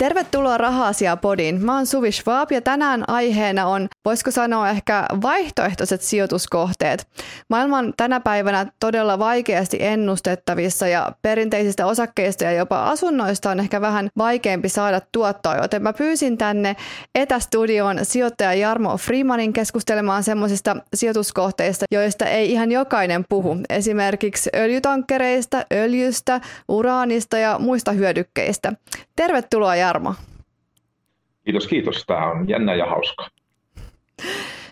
Tervetuloa Raha-asia podiin. Mä oon Suvi Schwab ja tänään aiheena on, voisiko sanoa ehkä vaihtoehtoiset sijoituskohteet. Maailma on tänä päivänä todella vaikeasti ennustettavissa ja perinteisistä osakkeista ja jopa asunnoista on ehkä vähän vaikeampi saada tuottoa, joten mä pyysin tänne etästudioon sijoittaja Jarmo Freemanin keskustelemaan semmoisista sijoituskohteista, joista ei ihan jokainen puhu. Esimerkiksi öljytankkereista, öljystä, uraanista ja muista hyödykkeistä. Tervetuloa Jarmo. Kiitos, kiitos. Tämä on jännä ja hauska.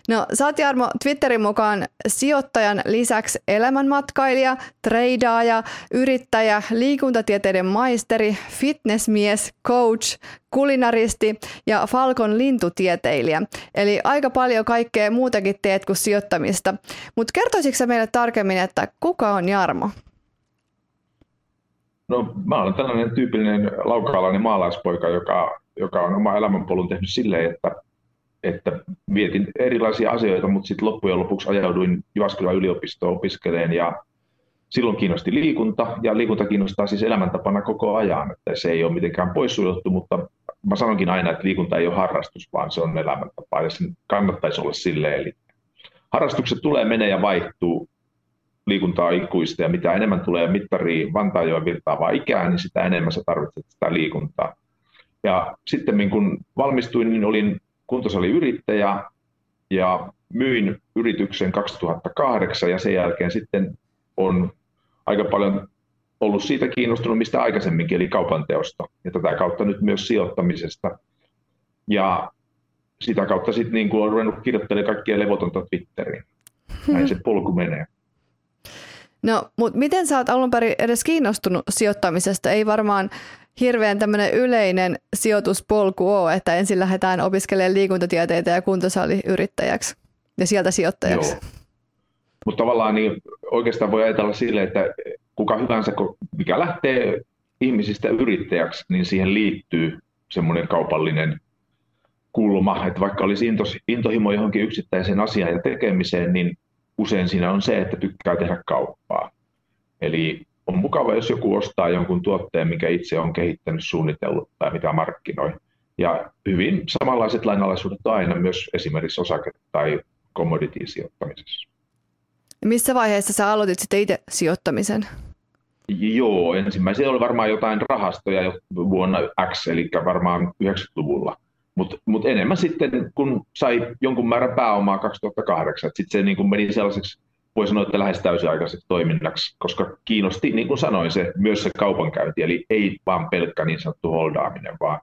No, sä oot Jarmo Twitterin mukaan sijoittajan lisäksi elämänmatkailija, treidaaja, yrittäjä, liikuntatieteiden maisteri, fitnessmies, coach, kulinaristi ja Falcon lintutieteilijä. Eli aika paljon kaikkea muutakin teet kuin sijoittamista. Mutta kertoisitko meille tarkemmin, että kuka on Jarmo? No mä olen tällainen tyypillinen laukaalainen maalaispoika, joka, joka on oma elämänpolun tehnyt silleen, että, että vietin erilaisia asioita, mutta sitten loppujen lopuksi ajauduin Jyväskylän yliopistoon opiskeleen ja silloin kiinnosti liikunta ja liikunta kiinnostaa siis elämäntapana koko ajan, että se ei ole mitenkään poissuljettu, mutta mä sanonkin aina, että liikunta ei ole harrastus, vaan se on elämäntapa ja sen kannattaisi olla silleen. Eli harrastukset tulee, menee ja vaihtuu liikuntaa ikuista ja mitä enemmän tulee mittariin Vantaajoen virtaavaa ikää, niin sitä enemmän sä tarvitset sitä liikuntaa. Ja sitten kun valmistuin, niin olin kuntosaliyrittäjä ja myin yrityksen 2008 ja sen jälkeen sitten on aika paljon ollut siitä kiinnostunut, mistä aikaisemminkin, eli kaupanteosta ja tätä kautta nyt myös sijoittamisesta. Ja sitä kautta sitten niin kuin ruvennut kirjoittelemaan kaikkia levotonta Twitteriin. Näin se polku menee. No, mutta miten sä oot alun perin edes kiinnostunut sijoittamisesta? Ei varmaan hirveän tämmöinen yleinen sijoituspolku ole, että ensin lähdetään opiskelemaan liikuntatieteitä ja kuntosaliyrittäjäksi ja sieltä sijoittajaksi. Mutta tavallaan niin oikeastaan voi ajatella sille, että kuka hyvänsä, mikä lähtee ihmisistä yrittäjäksi, niin siihen liittyy semmoinen kaupallinen kulma, että vaikka olisi intohimo johonkin yksittäiseen asiaan ja tekemiseen, niin usein siinä on se, että tykkää tehdä kauppaa. Eli on mukava, jos joku ostaa jonkun tuotteen, mikä itse on kehittänyt, suunnitellut tai mitä markkinoi. Ja hyvin samanlaiset lainalaisuudet on aina myös esimerkiksi osake- tai commodity-sijoittamisessa. Missä vaiheessa sä aloitit sitten itse sijoittamisen? Joo, ensimmäisenä oli varmaan jotain rahastoja jo vuonna X, eli varmaan 90-luvulla. Mutta mut enemmän sitten, kun sai jonkun määrän pääomaa 2008, sitten se niin kuin meni sellaiseksi, voi sanoa, että lähes täysiaikaiseksi toiminnaksi, koska kiinnosti, niin kuin sanoin, se, myös se kaupankäynti, eli ei vaan pelkkä niin sanottu holdaaminen, vaan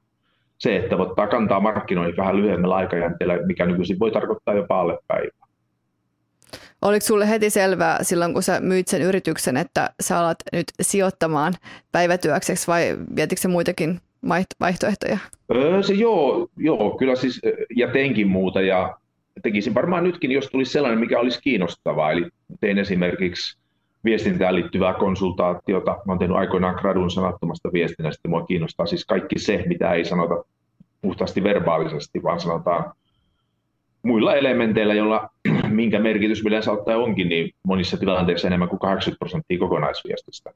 se, että ottaa kantaa markkinoihin vähän lyhyemmällä aikajänteellä, mikä nykyisin voi tarkoittaa jopa alle päivää. Oliko sulle heti selvää silloin, kun sä myit sen yrityksen, että sä alat nyt sijoittamaan päivätyökseksi vai vietikö se muitakin vaihtoehtoja? Öö, se joo, joo, kyllä siis, ja teinkin muuta, ja tekisin varmaan nytkin, jos tulisi sellainen, mikä olisi kiinnostavaa. Eli tein esimerkiksi viestintään liittyvää konsultaatiota. Mä olen tehnyt aikoinaan gradun sanattomasta viestinnästä. Mua kiinnostaa siis kaikki se, mitä ei sanota puhtaasti verbaalisesti, vaan sanotaan muilla elementeillä, joilla minkä merkitys yleensä ottaen onkin, niin monissa tilanteissa enemmän kuin 80 prosenttia kokonaisviestistä.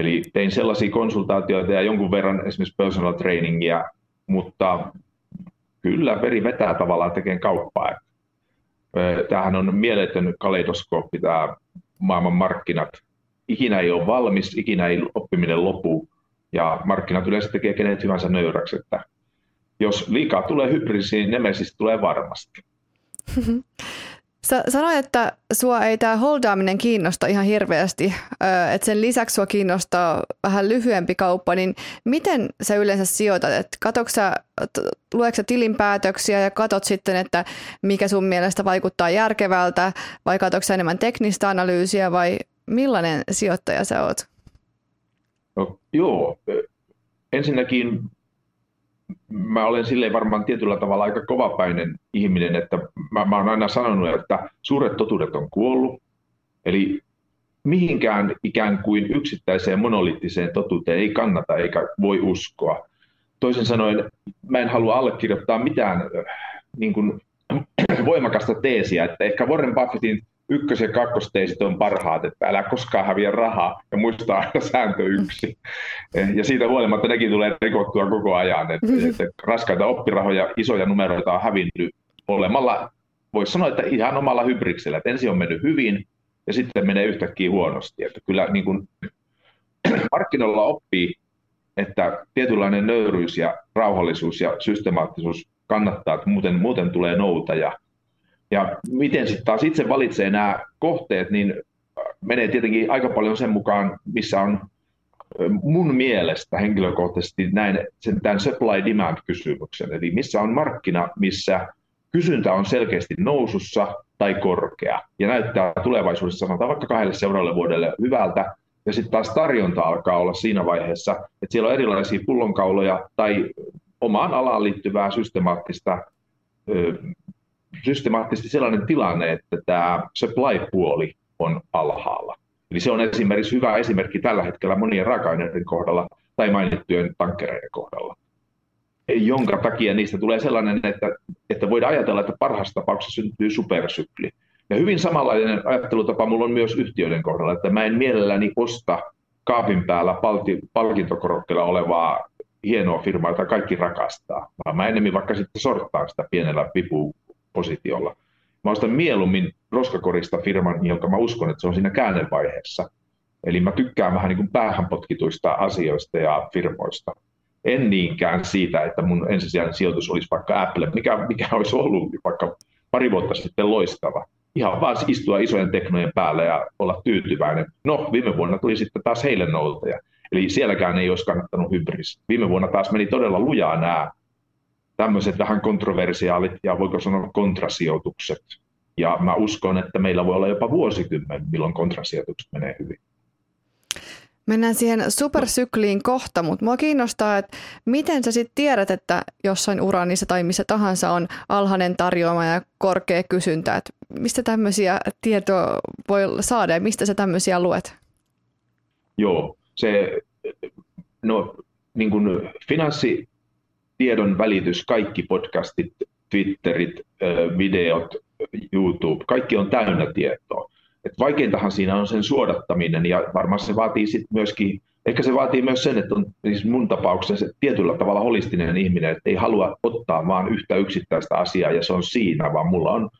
Eli tein sellaisia konsultaatioita ja jonkun verran esimerkiksi personal trainingia, mutta kyllä veri vetää tavallaan tekemään kauppaa. Tämähän on mieletön kaleidoskooppi tämä maailman markkinat. Ikinä ei ole valmis, ikinä ei oppiminen lopu ja markkinat yleensä tekee kenet hyvänsä nöyräksi, että jos liikaa tulee hybridisiin, nemesis tulee varmasti. Sä sanoit, että sua ei tämä holdaaminen kiinnosta ihan hirveästi, että sen lisäksi sua kiinnostaa vähän lyhyempi kauppa, niin miten sä yleensä sijoitat? Et sä, luetko sä tilinpäätöksiä ja katot sitten, että mikä sun mielestä vaikuttaa järkevältä, vai katsotko sä enemmän teknistä analyysiä, vai millainen sijoittaja sä oot? No, joo, ensinnäkin mä olen silleen varmaan tietyllä tavalla aika kovapäinen ihminen, että mä, mä olen aina sanonut, että suuret totuudet on kuollut. Eli mihinkään ikään kuin yksittäiseen monoliittiseen totuuteen ei kannata eikä voi uskoa. Toisin sanoen, mä en halua allekirjoittaa mitään äh, niin kuin, voimakasta teesiä, että ehkä Warren Buffettin ykkös- ja kakkosteisit on parhaat, että älä koskaan häviä rahaa ja muista aina sääntö yksi. Eh, ja siitä huolimatta nekin tulee rikottua koko ajan, että, että raskaita oppirahoja, isoja numeroita on hävinnyt olemalla, voisi sanoa, että ihan omalla hybriksellä, että ensin on mennyt hyvin ja sitten menee yhtäkkiä huonosti. Että kyllä niin kuin, markkinoilla oppii, että tietynlainen nöyryys ja rauhallisuus ja systemaattisuus kannattaa, että muuten, muuten tulee nouta. Ja, ja miten sitten taas itse valitsee nämä kohteet, niin menee tietenkin aika paljon sen mukaan, missä on mun mielestä henkilökohtaisesti näin sen tämän supply-demand-kysymyksen, eli missä on markkina, missä kysyntä on selkeästi nousussa tai korkea. Ja näyttää tulevaisuudessa sanotaan vaikka kahdelle seuraavalle vuodelle hyvältä, ja sitten taas tarjonta alkaa olla siinä vaiheessa, että siellä on erilaisia pullonkauloja tai omaan alaan liittyvää systemaattista, systemaattisesti sellainen tilanne, että tämä supply-puoli on alhaalla. Eli se on esimerkiksi hyvä esimerkki tällä hetkellä monien raaka-aineiden kohdalla tai mainittujen tankkereiden kohdalla, jonka takia niistä tulee sellainen, että, että voidaan ajatella, että parhaassa tapauksessa syntyy supersykli. Ja hyvin samanlainen ajattelutapa mulla on myös yhtiöiden kohdalla, että mä en mielelläni osta kaapin päällä palkintokorokkeella olevaa hienoa firmaa, jota kaikki rakastaa, mä enemmän vaikka sitten sorttaan sitä pienellä vipupositiolla. Mä ostan mieluummin roskakorista firman, jonka mä uskon, että se on siinä käännevaiheessa. Eli mä tykkään vähän niin päähän potkituista asioista ja firmoista. En niinkään siitä, että mun ensisijainen sijoitus olisi vaikka Apple, mikä, mikä olisi ollut vaikka pari vuotta sitten loistava ihan vaan istua isojen teknojen päälle ja olla tyytyväinen. No, viime vuonna tuli sitten taas heille noutaja. Eli sielläkään ei olisi kannattanut hybris. Viime vuonna taas meni todella lujaa nämä tämmöiset vähän kontroversiaalit ja voiko sanoa kontrasijoitukset. Ja mä uskon, että meillä voi olla jopa vuosikymmen, milloin kontrasijoitukset menee hyvin. Mennään siihen supersykliin kohta, mutta mua kiinnostaa, että miten sä sitten tiedät, että jossain uranissa tai missä tahansa on alhainen tarjoama ja korkea kysyntä. Että mistä tämmöisiä tietoa voi saada ja mistä sä tämmöisiä luet? Joo, se no, niin kuin finanssitiedon välitys, kaikki podcastit, Twitterit, videot, YouTube, kaikki on täynnä tietoa. Et vaikeintahan siinä on sen suodattaminen ja varmaan se vaatii sit myöskin, ehkä se vaatii myös sen, että on siis mun tapauksessa tietyllä tavalla holistinen ihminen, että ei halua ottaa vaan yhtä yksittäistä asiaa ja se on siinä, vaan mulla on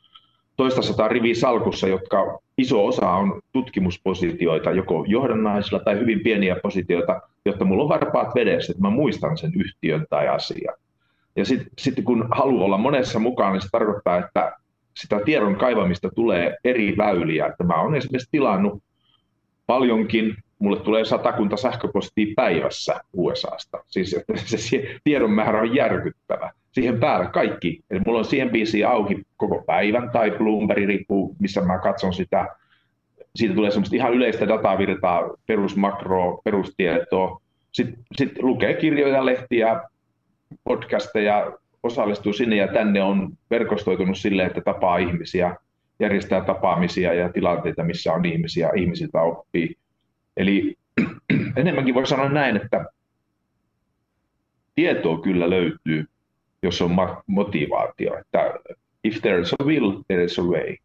toista sataa riviä salkussa, jotka iso osa on tutkimuspositioita, joko johdannaisilla tai hyvin pieniä positioita, jotta mulla on varpaat vedessä, että mä muistan sen yhtiön tai asian. Ja sitten sit kun haluaa olla monessa mukana, niin se tarkoittaa, että sitä tiedon kaivamista tulee eri väyliä. Että mä olen esimerkiksi tilannut paljonkin, mulle tulee satakunta sähköpostia päivässä USAsta. Siis että se tiedon määrä on järkyttävä. Siihen päällä kaikki. Eli mulla on CNBC auki koko päivän tai Bloomberg riippuu, missä mä katson sitä. Siitä tulee semmoista ihan yleistä datavirtaa, perusmakroa, perustietoa. Sitten sit lukee kirjoja, lehtiä, podcasteja, osallistuu sinne ja tänne on verkostoitunut sille, että tapaa ihmisiä, järjestää tapaamisia ja tilanteita, missä on ihmisiä, ihmisiltä oppii. Eli enemmänkin voi sanoa näin, että tietoa kyllä löytyy, jos on motivaatio. Että if there is a will, there is a way.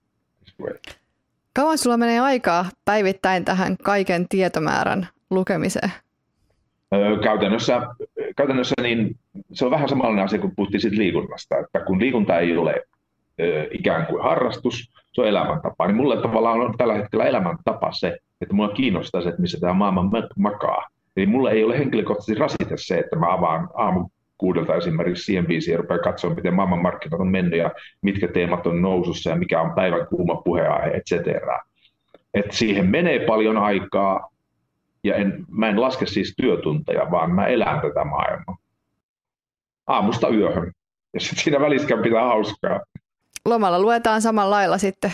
Kauan sulla menee aikaa päivittäin tähän kaiken tietomäärän lukemiseen? Käytännössä, käytännössä niin se on vähän samanlainen asia, kun puhuttiin siitä liikunnasta, että kun liikunta ei ole ikään kuin harrastus, se on elämäntapa, niin mulle tavallaan on tällä hetkellä elämäntapa se, että mua kiinnostaa se, että missä tämä maailma makaa. Eli mulle ei ole henkilökohtaisesti rasite se, että mä avaan aamu kuudelta esimerkiksi CNBC ja rupean katsomaan, miten maailmanmarkkinat on mennyt ja mitkä teemat on nousussa ja mikä on päivän kuuma puheenaihe, et cetera. Et siihen menee paljon aikaa, ja en, mä en laske siis työtunteja, vaan mä elän tätä maailmaa. Aamusta yöhön. Ja sitten siinä väliskään pitää hauskaa. Lomalla luetaan samalla lailla sitten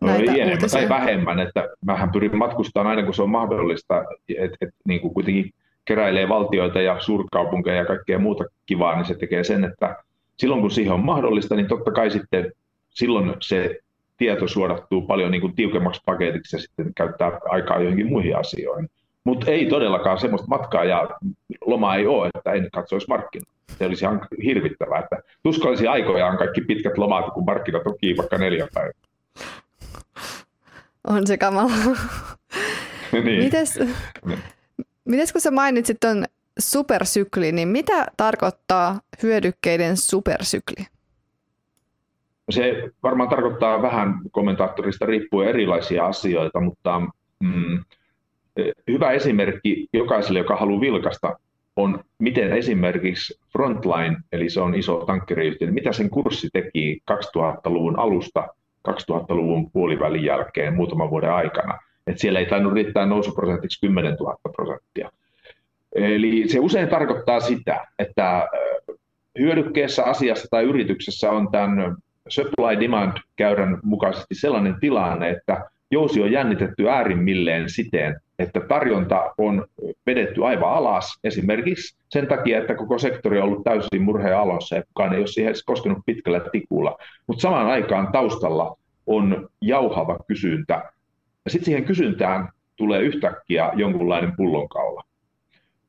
no, ei enemmän tai vähemmän, että mähän pyrin matkustamaan aina kun se on mahdollista, että et, niin kuin kuitenkin keräilee valtioita ja suurkaupunkeja ja kaikkea muuta kivaa, niin se tekee sen, että silloin kun siihen on mahdollista, niin totta kai sitten silloin se tieto suodattuu paljon niin kuin tiukemmaksi paketiksi ja sitten käyttää aikaa johonkin muihin asioihin. Mutta ei todellakaan semmoista matkaa ja lomaa ei ole, että en katsoisi markkinoita. Se olisi ihan hirvittävää, että tuskallisia aikojaan kaikki pitkät lomat, kun markkinat on kiinni vaikka neljä päivää. On se kamala. niin. Mites, mites kun sä mainitsit ton supersykli, niin mitä tarkoittaa hyödykkeiden supersykli? Se varmaan tarkoittaa vähän kommentaattorista riippuen erilaisia asioita, mutta mm, hyvä esimerkki jokaiselle, joka haluaa vilkasta, on miten esimerkiksi Frontline, eli se on iso tankkeriyhtiö, mitä sen kurssi teki 2000-luvun alusta 2000-luvun puolivälin jälkeen muutaman vuoden aikana. Et siellä ei tainnut riittää nousuprosentiksi 10 000 prosenttia. Eli se usein tarkoittaa sitä, että hyödykkeessä, asiassa tai yrityksessä on tämän supply-demand-käyrän mukaisesti sellainen tilanne, että jousi on jännitetty äärimmilleen siten, että tarjonta on vedetty aivan alas esimerkiksi sen takia, että koko sektori on ollut täysin murheen alossa ja kukaan ei ole siihen edes koskenut pitkällä tikulla. Mutta samaan aikaan taustalla on jauhava kysyntä. Ja sitten siihen kysyntään tulee yhtäkkiä jonkunlainen pullonkaula.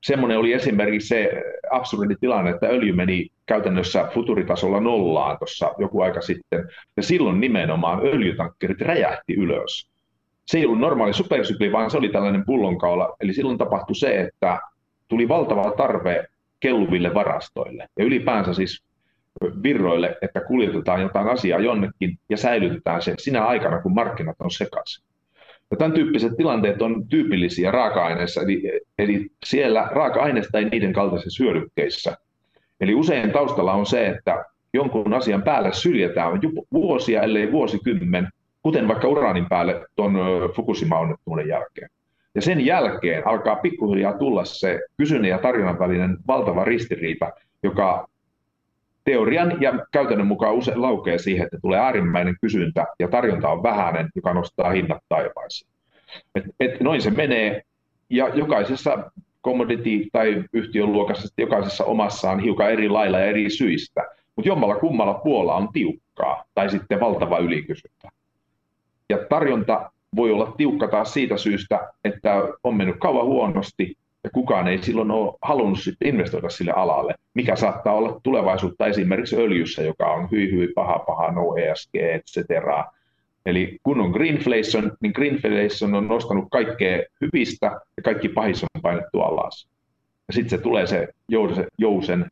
Semmoinen oli esimerkiksi se absurdi tilanne, että öljy meni käytännössä futuritasolla nollaan tuossa joku aika sitten. Ja silloin nimenomaan öljytankkerit räjähti ylös se ei ollut normaali supersykli, vaan se oli tällainen pullonkaula. Eli silloin tapahtui se, että tuli valtava tarve kelluville varastoille ja ylipäänsä siis virroille, että kuljetetaan jotain asiaa jonnekin ja säilytetään se sinä aikana, kun markkinat on sekaisin. Ja tämän tyyppiset tilanteet on tyypillisiä raaka-aineissa, eli, eli siellä raaka-aineista ei niiden kaltaisissa hyödykkeissä. Eli usein taustalla on se, että jonkun asian päälle syljetään vuosia, ellei vuosikymmen, kuten vaikka uraanin päälle tuon Fukushima-onnettomuuden jälkeen. Ja sen jälkeen alkaa pikkuhiljaa tulla se kysynnän ja tarjonnan välinen valtava ristiriita, joka teorian ja käytännön mukaan usein laukee siihen, että tulee äärimmäinen kysyntä ja tarjonta on vähäinen, joka nostaa hinnat taivaisiin. Et, et noin se menee ja jokaisessa commodity- tai yhtiön luokassa, jokaisessa omassaan hiukan eri lailla ja eri syistä, mutta jommalla kummalla puolella on tiukkaa tai sitten valtava ylikysyntä. Ja tarjonta voi olla tiukka taas siitä syystä, että on mennyt kauan huonosti ja kukaan ei silloin ole halunnut investoida sille alalle, mikä saattaa olla tulevaisuutta esimerkiksi öljyssä, joka on hyi hyi paha paha, no ESG, etc. Eli kun on greenflation, niin greenflation on nostanut kaikkea hyvistä ja kaikki pahis on painettu alas. Ja sitten se tulee se jousen, jousen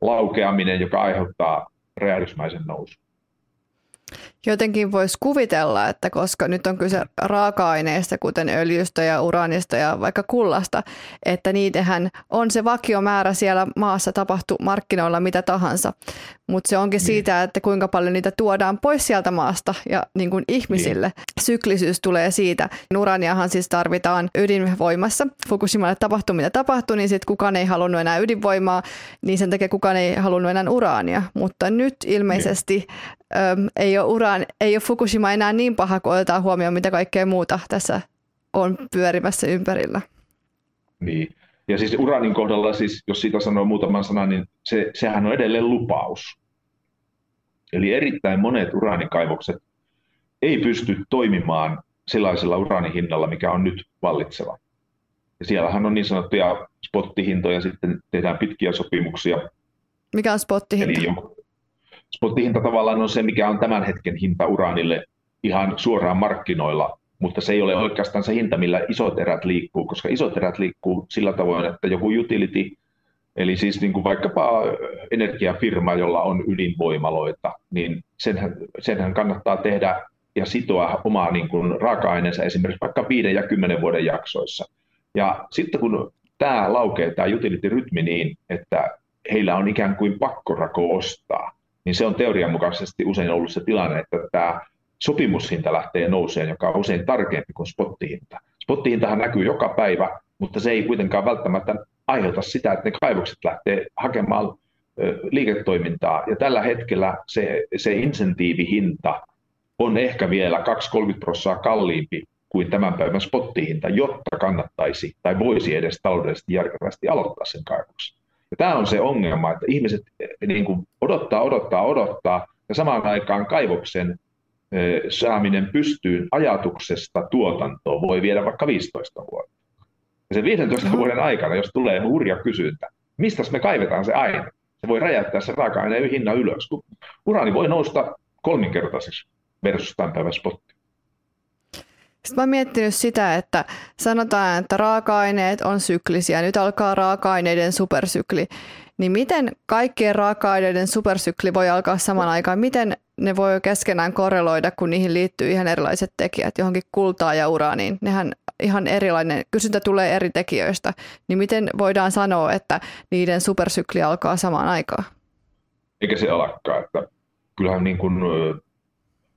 laukeaminen, joka aiheuttaa räjähdysmäisen nousun. Jotenkin voisi kuvitella, että koska nyt on kyse raaka-aineista, kuten öljystä ja uranista ja vaikka kullasta, että niitähän on se vakiomäärä siellä maassa tapahtuu markkinoilla mitä tahansa. Mutta se onkin niin. siitä, että kuinka paljon niitä tuodaan pois sieltä maasta ja niin kuin ihmisille. Niin. Syklisyys tulee siitä. Uraniahan siis tarvitaan ydinvoimassa. Fukushimalle tapahtuu mitä tapahtuu, niin sitten kukaan ei halunnut enää ydinvoimaa, niin sen takia kukaan ei halunnut enää uraania. Mutta nyt ilmeisesti niin. Äm, ei ole uraan, ei ole Fukushima enää niin paha, kun otetaan huomioon, mitä kaikkea muuta tässä on pyörimässä ympärillä. Niin. Ja siis uranin kohdalla, siis, jos siitä sanoo muutaman sanan, niin se, sehän on edelleen lupaus. Eli erittäin monet uraanikaivokset ei pysty toimimaan sellaisella uraanihinnalla, mikä on nyt vallitseva. Ja siellähän on niin sanottuja spottihintoja, sitten tehdään pitkiä sopimuksia. Mikä on spottihinta? Eli joku, spottihinta tavallaan on se, mikä on tämän hetken hinta uraanille ihan suoraan markkinoilla, mutta se ei ole oikeastaan se hinta, millä isot erät liikkuu, koska isot erät liikkuu sillä tavoin, että joku utility, eli siis niin kuin vaikkapa energiafirma, jolla on ydinvoimaloita, niin senhän, senhän kannattaa tehdä ja sitoa omaa niin kuin raaka-aineensa esimerkiksi vaikka 5 ja 10 vuoden jaksoissa. Ja sitten kun tämä laukee, tämä utility-rytmi niin, että heillä on ikään kuin pakkorako ostaa, niin se on teorian mukaisesti usein ollut se tilanne, että tämä sopimushinta lähtee nouseen, joka on usein tarkempi kuin spottihinta. Spottihintahan näkyy joka päivä, mutta se ei kuitenkaan välttämättä aiheuta sitä, että ne kaivokset lähtee hakemaan liiketoimintaa. Ja tällä hetkellä se, se insentiivihinta on ehkä vielä 2-30 prosenttia kalliimpi kuin tämän päivän spottihinta, jotta kannattaisi tai voisi edes taloudellisesti järkevästi aloittaa sen kaivoksen. Ja tämä on se ongelma, että ihmiset niin kuin odottaa, odottaa, odottaa, ja samaan aikaan kaivoksen saaminen pystyyn ajatuksesta tuotantoon voi viedä vaikka 15 vuotta. Ja sen 15 mm-hmm. vuoden aikana, jos tulee hurja kysyntä, mistä me kaivetaan se aine? Se voi räjäyttää se raaka-aineen hinnan ylös. Uraani voi nousta kolminkertaiseksi versus tämän päivän spotti. Sitten mä miettinyt sitä, että sanotaan, että raaka-aineet on syklisiä. Nyt alkaa raaka-aineiden supersykli. Niin miten kaikkien raaka-aineiden supersykli voi alkaa saman aikaan? Miten ne voi keskenään korreloida, kun niihin liittyy ihan erilaiset tekijät, johonkin kultaa ja uraaniin? Nehän ihan erilainen, kysyntä tulee eri tekijöistä. Niin miten voidaan sanoa, että niiden supersykli alkaa samaan aikaan? Eikä se alkaa. Että kyllähän niin kuin,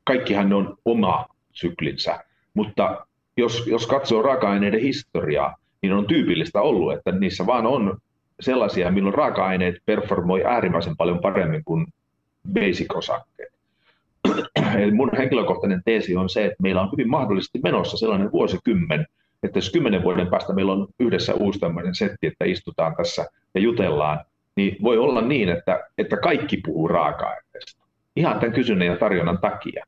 kaikkihan on oma syklinsä mutta jos, jos katsoo raaka-aineiden historiaa, niin on tyypillistä ollut, että niissä vaan on sellaisia, milloin raaka-aineet performoi äärimmäisen paljon paremmin kuin basic-osakkeet. Eli mun henkilökohtainen teesi on se, että meillä on hyvin mahdollisesti menossa sellainen vuosikymmen, että jos kymmenen vuoden päästä meillä on yhdessä uusi tämmöinen setti, että istutaan tässä ja jutellaan, niin voi olla niin, että, että kaikki puhuu raaka-aineesta. Ihan tämän kysynnän ja tarjonnan takia.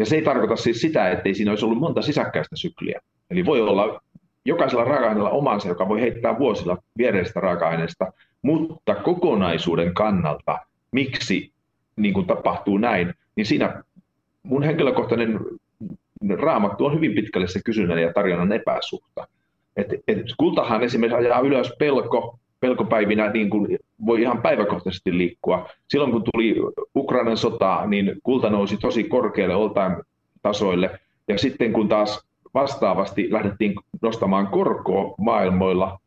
Ja se ei tarkoita siis sitä, että ei siinä olisi ollut monta sisäkkäistä sykliä. Eli voi olla jokaisella raaka-aineella omansa, joka voi heittää vuosilla viereistä raaka-aineesta, mutta kokonaisuuden kannalta, miksi niin kuin tapahtuu näin, niin siinä mun henkilökohtainen raamattu on hyvin pitkälle se kysynnän ja tarjonnan epäsuhta. Et, et kultahan esimerkiksi ajaa ylös pelko, pelkopäivinä niin kuin voi ihan päiväkohtaisesti liikkua. Silloin kun tuli Ukrainan sota, niin kulta nousi tosi korkealle oltain tasoille. Ja sitten kun taas vastaavasti lähdettiin nostamaan korkoa maailmoilla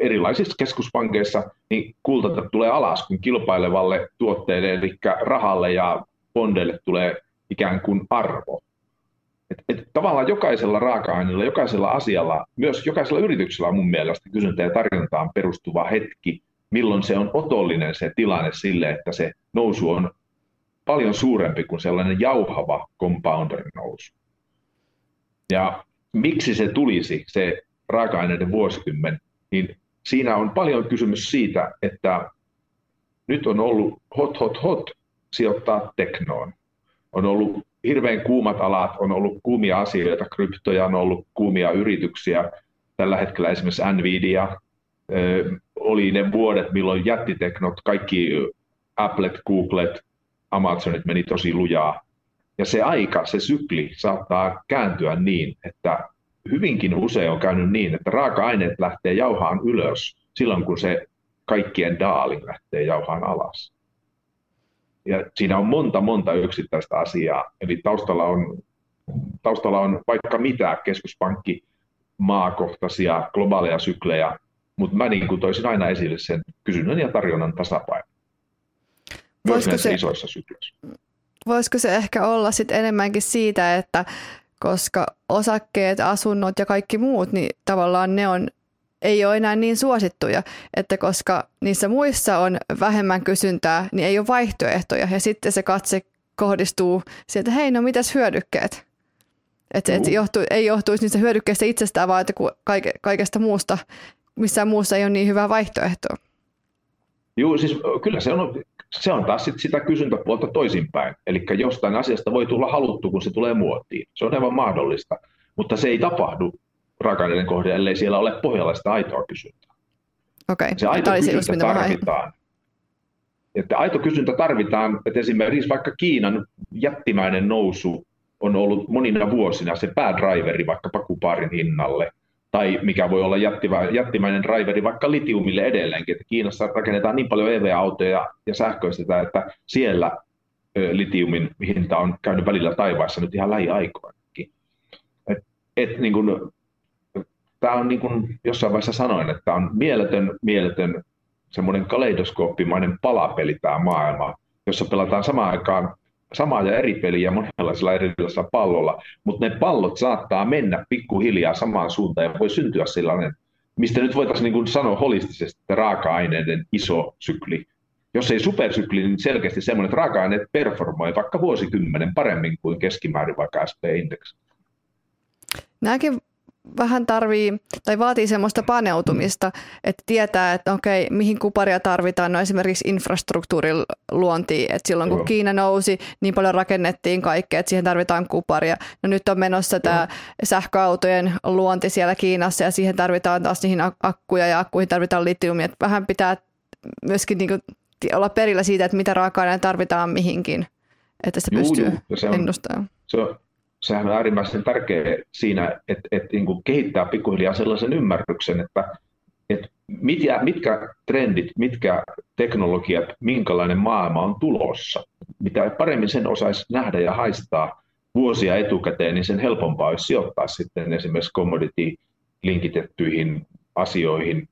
erilaisissa keskuspankeissa, niin kulta tulee alas, kun kilpailevalle tuotteelle, eli rahalle ja bondeille tulee ikään kuin arvo. Et, et tavallaan jokaisella raaka-aineella, jokaisella asialla, myös jokaisella yrityksellä on mun mielestä kysyntä ja tarjontaan perustuva hetki, milloin se on otollinen se tilanne sille, että se nousu on paljon suurempi kuin sellainen jauhava compounder nousu. Ja miksi se tulisi, se raaka-aineiden vuosikymmen, niin siinä on paljon kysymys siitä, että nyt on ollut hot, hot, hot sijoittaa teknoon. On ollut hirveän kuumat alat, on ollut kuumia asioita, kryptoja on ollut kuumia yrityksiä. Tällä hetkellä esimerkiksi Nvidia oli ne vuodet, milloin jättiteknot, kaikki Applet, Googlet, Amazonit meni tosi lujaa. Ja se aika, se sykli saattaa kääntyä niin, että hyvinkin usein on käynyt niin, että raaka-aineet lähtee jauhaan ylös silloin, kun se kaikkien daalin lähtee jauhaan alas. Ja siinä on monta, monta yksittäistä asiaa. Eli taustalla on, taustalla on vaikka mitä keskuspankki, maakohtaisia, globaaleja syklejä, mutta mä niin kuin toisin aina esille sen kysynnän ja tarjonnan tasapaino. Voisiko se, isoissa sykleissä. Voisiko se ehkä olla sit enemmänkin siitä, että koska osakkeet, asunnot ja kaikki muut, niin tavallaan ne on ei ole enää niin suosittuja, että koska niissä muissa on vähemmän kysyntää, niin ei ole vaihtoehtoja ja sitten se katse kohdistuu sieltä, hei no mitäs hyödykkeet? Että et johtu, ei johtuisi niistä hyödykkeistä itsestään, vaan että kaike, kaikesta muusta, missään muussa ei ole niin hyvää vaihtoehtoa. Joo, siis kyllä se on, se on taas sit sitä kysyntäpuolta toisinpäin. Eli jostain asiasta voi tulla haluttu, kun se tulee muotiin. Se on aivan mahdollista, mutta se ei tapahdu raaka-aineiden kohde, ellei siellä ole pohjalla sitä aitoa kysyntää. Okay. Se aito kysyntä just, tarvitaan. Että aito kysyntä tarvitaan, että esimerkiksi vaikka Kiinan jättimäinen nousu on ollut monina vuosina se päädriveri vaikkapa kuparin hinnalle, tai mikä voi olla jättimäinen driveri vaikka litiumille edelleenkin, että Kiinassa rakennetaan niin paljon EV-autoja ja sähköistetään, että siellä litiumin hinta on käynyt välillä taivaassa nyt ihan lähiaikoinakin. Et, et niin kun tämä on niin kuin jossain vaiheessa sanoin, että tämä on mieletön, mieletön semmoinen kaleidoskooppimainen palapeli tämä maailma, jossa pelataan samaan aikaan samaa ja eri peliä monenlaisella erilaisella pallolla, mutta ne pallot saattaa mennä pikkuhiljaa samaan suuntaan ja voi syntyä sellainen, mistä nyt voitaisiin niin kuin sanoa holistisesti, että raaka-aineiden iso sykli. Jos ei supersykli, niin selkeästi semmoinen, että raaka-aineet performoi vaikka vuosikymmenen paremmin kuin keskimäärin vaikka SP-indeksi. Nämäkin vähän tarvii tai vaatii semmoista paneutumista, että tietää, että okei, mihin kuparia tarvitaan, no esimerkiksi infrastruktuurin luontiin, että silloin kun Joo. Kiina nousi, niin paljon rakennettiin kaikkea, että siihen tarvitaan kuparia. No nyt on menossa tämä sähköautojen luonti siellä Kiinassa ja siihen tarvitaan taas niihin akkuja ja akkuihin tarvitaan litiumia, että vähän pitää myöskin niin kuin olla perillä siitä, että mitä raaka-aineita tarvitaan mihinkin, että se pystyy juu, se on, ennustamaan. Se on, sehän on äärimmäisen tärkeä siinä, että, että niin kuin kehittää pikkuhiljaa sellaisen ymmärryksen, että, että mitkä, mitkä trendit, mitkä teknologiat, minkälainen maailma on tulossa. Mitä paremmin sen osaisi nähdä ja haistaa vuosia etukäteen, niin sen helpompaa olisi sijoittaa sitten esimerkiksi commodity-linkitettyihin asioihin,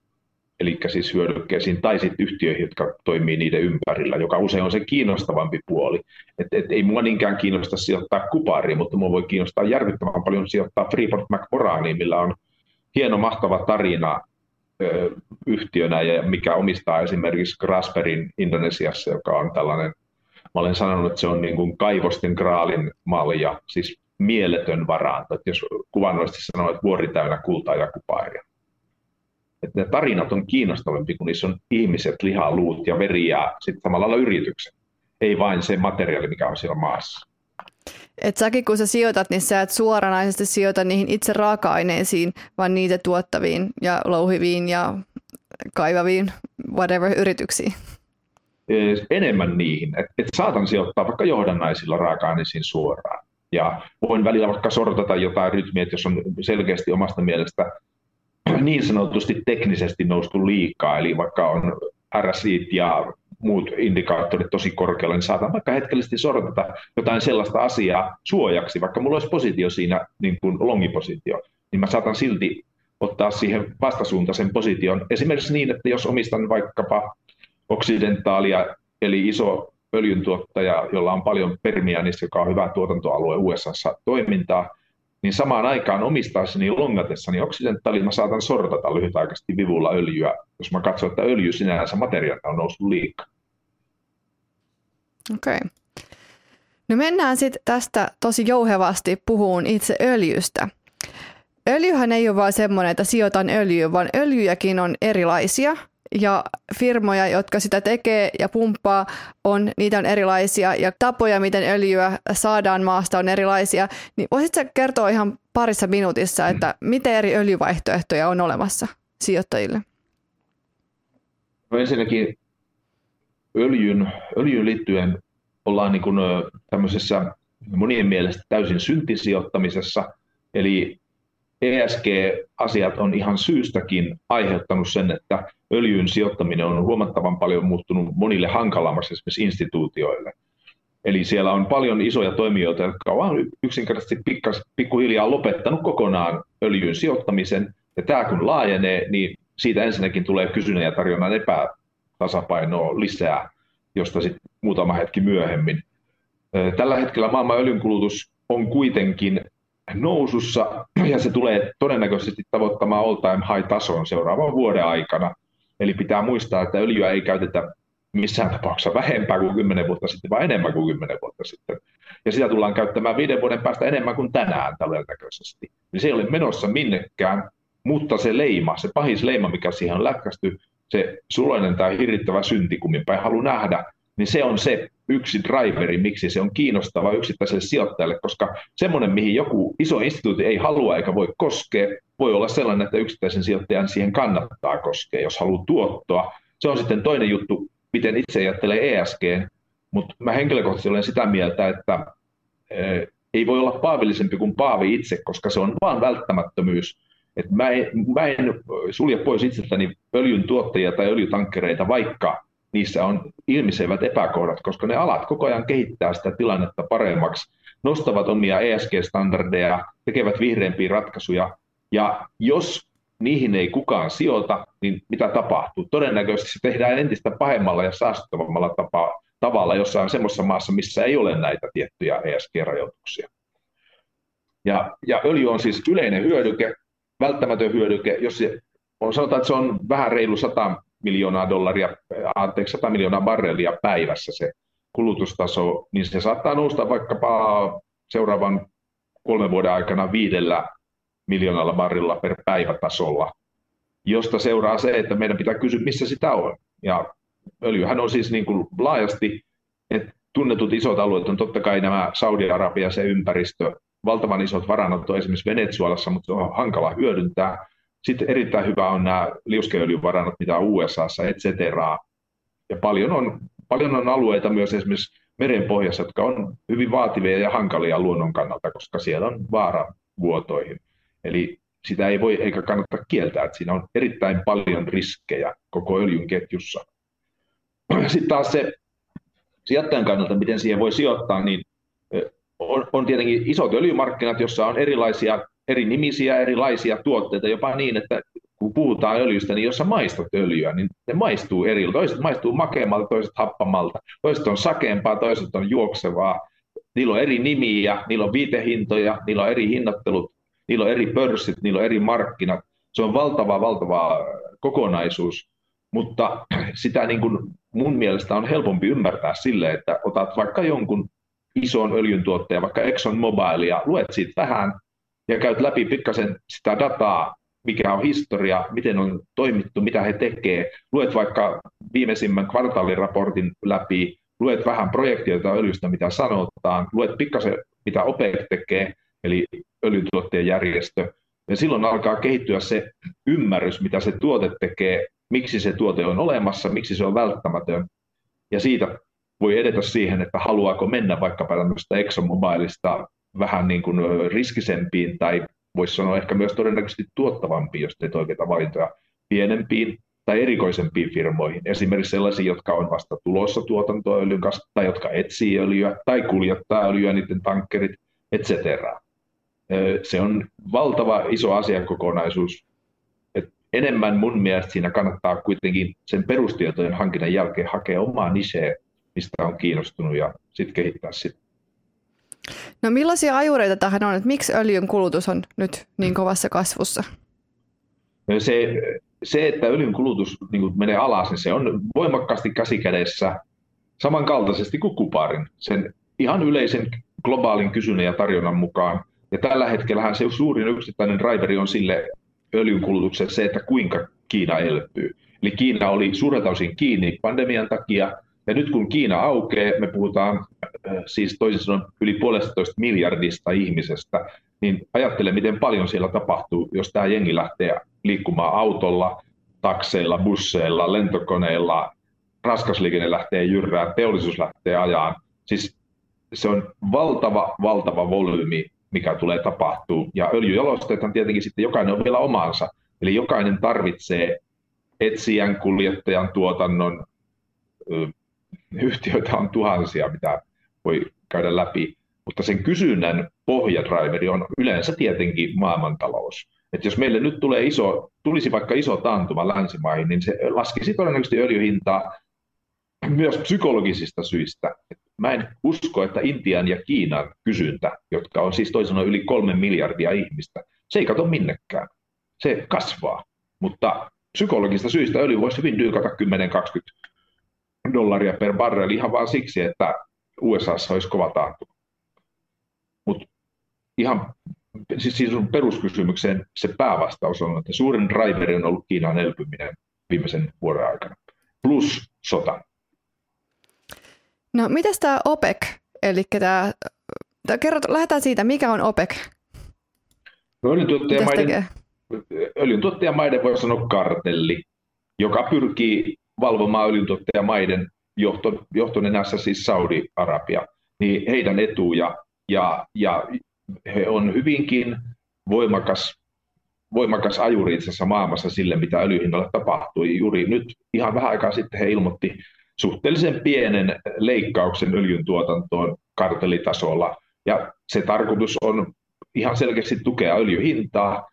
eli siis hyödykkeisiin tai sitten yhtiöihin, jotka toimii niiden ympärillä, joka usein on se kiinnostavampi puoli. Et, et ei mua niinkään kiinnosta sijoittaa kupariin, mutta mua voi kiinnostaa järkyttävän paljon sijoittaa Freeport McMoraniin, millä on hieno, mahtava tarina ö, yhtiönä ja mikä omistaa esimerkiksi Grasperin Indonesiassa, joka on tällainen, mä olen sanonut, että se on niin kuin kaivosten graalin malja, siis mieletön varanto, että jos kuvannollisesti sanoo, että vuori täynnä kultaa ja kuparia että ne tarinat on kiinnostavampi, kun niissä on ihmiset, liha, luut ja veri ja sitten samalla lailla yritykset. Ei vain se materiaali, mikä on siellä maassa. Et säkin kun sä sijoitat, niin sä et suoranaisesti sijoita niihin itse raaka-aineisiin, vaan niitä tuottaviin ja louhiviin ja kaivaviin whatever yrityksiin. Enemmän niihin. että et saatan sijoittaa vaikka johdannaisilla raaka-aineisiin suoraan. Ja voin välillä vaikka sortata jotain rytmiä, että jos on selkeästi omasta mielestä niin sanotusti teknisesti noustu liikaa, eli vaikka on RSI ja muut indikaattorit tosi korkealla, niin saatan vaikka hetkellisesti sortata jotain sellaista asiaa suojaksi, vaikka mulla olisi positio siinä, niin kuin longipositio, niin mä saatan silti ottaa siihen vastasuuntaisen position. Esimerkiksi niin, että jos omistan vaikkapa oksidentaalia, eli iso öljyntuottaja, jolla on paljon Permianissa, joka on hyvä tuotantoalue USAssa toimintaa, niin samaan aikaan omistaessani longatessani oksidentaalin mä saatan sortata lyhytaikaisesti vivulla öljyä, jos mä katson, että öljy sinänsä materiaalina on noussut liikaa. Okei. Okay. No mennään sitten tästä tosi jouhevasti puhuun itse öljystä. Öljyhän ei ole vain semmoinen, että sijoitan öljyä, vaan öljyjäkin on erilaisia ja firmoja, jotka sitä tekee ja pumppaa, on, niitä on erilaisia ja tapoja, miten öljyä saadaan maasta on erilaisia. Niin voisitko kertoa ihan parissa minuutissa, että miten eri öljyvaihtoehtoja on olemassa sijoittajille? No ensinnäkin öljyn, öljyn liittyen ollaan niin kuin tämmöisessä monien mielestä täysin syntisijoittamisessa, eli ESG-asiat on ihan syystäkin aiheuttanut sen, että öljyn sijoittaminen on huomattavan paljon muuttunut monille hankalammaksi esimerkiksi instituutioille. Eli siellä on paljon isoja toimijoita, jotka ovat yksinkertaisesti pikkas, pikkuhiljaa lopettanut kokonaan öljyn sijoittamisen. Ja tämä kun laajenee, niin siitä ensinnäkin tulee kysynnän ja tarjonnan epätasapainoa lisää, josta sitten muutama hetki myöhemmin. Tällä hetkellä maailman öljynkulutus on kuitenkin nousussa ja se tulee todennäköisesti tavoittamaan all time high tason seuraavan vuoden aikana. Eli pitää muistaa, että öljyä ei käytetä missään tapauksessa vähempää kuin 10 vuotta sitten, vaan enemmän kuin 10 vuotta sitten. Ja sitä tullaan käyttämään viiden vuoden päästä enemmän kuin tänään todennäköisesti. Niin se ei ole menossa minnekään, mutta se leima, se pahis leima, mikä siihen on lätkästy, se suloinen tai hirrittävä synti, kun haluaa nähdä, niin se on se yksi driveri, miksi se on kiinnostava yksittäiselle sijoittajalle, koska semmoinen, mihin joku iso instituutti ei halua eikä voi koskea, voi olla sellainen, että yksittäisen sijoittajan siihen kannattaa koskea, jos haluaa tuottoa. Se on sitten toinen juttu, miten itse ajattelee ESG, mutta mä henkilökohtaisesti olen sitä mieltä, että eh, ei voi olla paavillisempi kuin paavi itse, koska se on vain välttämättömyys. Et mä, en, mä en sulje pois itseltäni öljyn tuottajia tai öljytankkereita, vaikka niissä on ilmiselvät epäkohdat, koska ne alat koko ajan kehittää sitä tilannetta paremmaksi, nostavat omia ESG-standardeja, tekevät vihreämpiä ratkaisuja, ja jos niihin ei kukaan sijoita, niin mitä tapahtuu? Todennäköisesti se tehdään entistä pahemmalla ja saastuttavammalla tapa, tavalla jossain semmoisessa maassa, missä ei ole näitä tiettyjä ESG-rajoituksia. Ja, ja öljy on siis yleinen hyödyke, välttämätön hyödyke, jos se on, sanotaan, että se on vähän reilu 100 miljoonaa dollaria, anteeksi 100 miljoonaa barrelia päivässä se kulutustaso, niin se saattaa nousta vaikkapa seuraavan kolmen vuoden aikana viidellä miljoonalla barrilla per päivä tasolla, josta seuraa se, että meidän pitää kysyä, missä sitä on. Ja öljyhän on siis niin kuin laajasti, että tunnetut isot alueet on totta kai nämä Saudi-Arabia, se ympäristö, valtavan isot varannot on esimerkiksi Venezuelassa, mutta se on hankala hyödyntää. Sitten erittäin hyvä on nämä liuskeöljyvarannot, mitä on USAssa, et cetera. Ja paljon on, paljon on alueita myös esimerkiksi merenpohjassa, jotka on hyvin vaativia ja hankalia luonnon kannalta, koska siellä on vaara vuotoihin. Eli sitä ei voi eikä kannata kieltää, että siinä on erittäin paljon riskejä koko öljyn ketjussa. Sitten taas se sijoittajan kannalta, miten siihen voi sijoittaa, niin on, on tietenkin isot öljymarkkinat, jossa on erilaisia eri nimisiä, erilaisia tuotteita, jopa niin, että kun puhutaan öljystä, niin jos sä maistat öljyä, niin ne maistuu eri. Toiset maistuu makeammalta, toiset happamalta, toiset on sakeampaa, toiset on juoksevaa. Niillä on eri nimiä, niillä on viitehintoja, niillä on eri hinnattelut, niillä on eri pörssit, niillä on eri markkinat. Se on valtava, valtava kokonaisuus, mutta sitä niin kuin mun mielestä on helpompi ymmärtää sille, että otat vaikka jonkun ison öljyntuottajan, vaikka Exxon Mobil, ja luet siitä vähän ja käyt läpi pikkasen sitä dataa, mikä on historia, miten on toimittu, mitä he tekee. Luet vaikka viimeisimmän kvartaaliraportin läpi, luet vähän projektioita öljystä, mitä sanotaan, luet pikkasen, mitä OPEC tekee, eli öljytuottajien järjestö, ja silloin alkaa kehittyä se ymmärrys, mitä se tuote tekee, miksi se tuote on olemassa, miksi se on välttämätön, ja siitä voi edetä siihen, että haluaako mennä vaikkapa tämmöistä ExxonMobilista vähän niin kuin riskisempiin tai voisi sanoa ehkä myös todennäköisesti tuottavampiin, jos teet oikeita valintoja, pienempiin tai erikoisempiin firmoihin. Esimerkiksi sellaisiin, jotka on vasta tulossa tuotantoöljyn kanssa, tai jotka etsii öljyä, tai kuljettaa öljyä, niiden tankkerit, etc. Se on valtava iso asiakokonaisuus. Et enemmän mun mielestä siinä kannattaa kuitenkin sen perustietojen hankinnan jälkeen hakea omaa niseä, mistä on kiinnostunut, ja sitten kehittää sitä. No millaisia ajureita tähän on, että miksi öljyn kulutus on nyt niin kovassa kasvussa? No se, se, että öljyn kulutus niin kuin menee alas, niin se on voimakkaasti käsikädessä samankaltaisesti kuin kuparin, sen ihan yleisen globaalin kysynnän ja tarjonnan mukaan. Ja tällä hetkellä se suurin yksittäinen driveri on sille öljyn kulutukselle se, että kuinka Kiina elpyy. Eli Kiina oli suurelta osin kiinni pandemian takia, ja nyt kun Kiina aukeaa, me puhutaan äh, siis toisin sanoen yli puolestatoista miljardista ihmisestä, niin ajattele, miten paljon siellä tapahtuu, jos tämä jengi lähtee liikkumaan autolla, takseilla, busseilla, lentokoneilla, raskasliikenne lähtee jyrrään, teollisuus lähtee ajaan. Siis se on valtava, valtava volyymi, mikä tulee tapahtuu. Ja öljyjalosteethan tietenkin sitten jokainen on vielä omansa. Eli jokainen tarvitsee etsijän, kuljettajan, tuotannon, yhtiöitä on tuhansia, mitä voi käydä läpi, mutta sen kysynnän pohjadriveri on yleensä tietenkin maailmantalous. Et jos meille nyt tulee iso, tulisi vaikka iso taantuma länsimaihin, niin se laskisi todennäköisesti öljyhintaa myös psykologisista syistä. Et mä en usko, että Intian ja Kiinan kysyntä, jotka on siis toisena yli kolme miljardia ihmistä, se ei kato minnekään. Se kasvaa, mutta psykologisista syistä öljy voisi hyvin dyykata 10-20 dollaria per barrel ihan vain siksi, että USAssa olisi kova taantuma. Mutta ihan siis, siis peruskysymykseen se päävastaus on, että suurin driveri on ollut Kiinan elpyminen viimeisen vuoden aikana, plus sota. No miten tämä OPEC, eli tämä, kerrot, lähdetään siitä, mikä on OPEC? No, öljyntuottajamaiden, öljyntuottajamaiden voi sanoa kartelli, joka pyrkii valvomaan öljyntuottajamaiden johto, johtonenässä siis Saudi-Arabia, niin heidän etuja ja, ja he on hyvinkin voimakas, voimakas ajuri itse asiassa maailmassa sille, mitä öljyhinnalle tapahtui. Juuri nyt ihan vähän aikaa sitten he ilmoitti suhteellisen pienen leikkauksen öljyn tuotantoon kartelitasolla. Ja se tarkoitus on ihan selkeästi tukea öljyhintaa,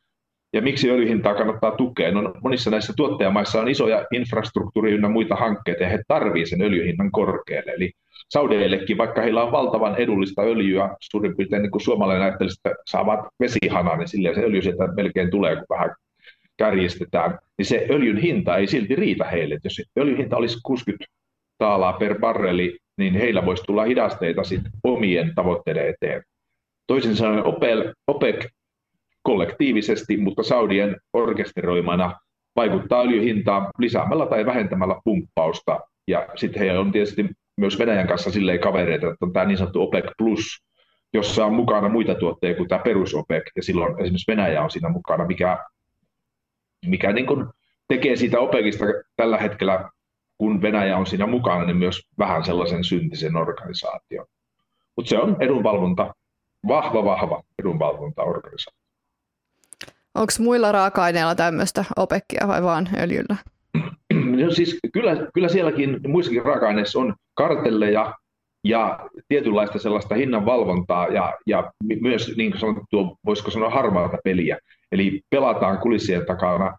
ja miksi öljyhintaa kannattaa tukea? No, monissa näissä tuottajamaissa on isoja infrastruktuuri- ja muita hankkeita, ja he tarvitsevat sen öljyhinnan korkealle. Eli Saudeillekin, vaikka heillä on valtavan edullista öljyä, suurin piirtein niin kuin suomalainen ajattelisi, että saavat vesihanaa, niin silleen se öljy sieltä melkein tulee, kun vähän kärjistetään, niin se öljyn hinta ei silti riitä heille. Jos öljyn hinta olisi 60 taalaa per barreli, niin heillä voisi tulla hidasteita sit omien tavoitteiden eteen. Toisin sanoen OPEC kollektiivisesti, mutta Saudien orkesteroimana vaikuttaa öljyhintaan lisäämällä tai vähentämällä pumppausta. Ja sitten heillä on tietysti myös Venäjän kanssa silleen kavereita, että on tämä niin sanottu OPEC Plus, jossa on mukana muita tuotteita kuin tämä perus OPEC, ja silloin esimerkiksi Venäjä on siinä mukana, mikä, mikä niin kuin tekee siitä OPECista tällä hetkellä kun Venäjä on siinä mukana, niin myös vähän sellaisen syntisen organisaation. Mutta se on edunvalvonta, vahva, vahva edunvalvontaorganisaatio. Onko muilla raaka-aineilla tämmöistä OPECia vai vaan öljyllä? No siis kyllä, kyllä sielläkin muissakin raaka-aineissa on kartelleja ja tietynlaista sellaista hinnanvalvontaa ja, ja myös niin kuin sanottu, voisiko sanoa harmaata peliä. Eli pelataan kulissien takana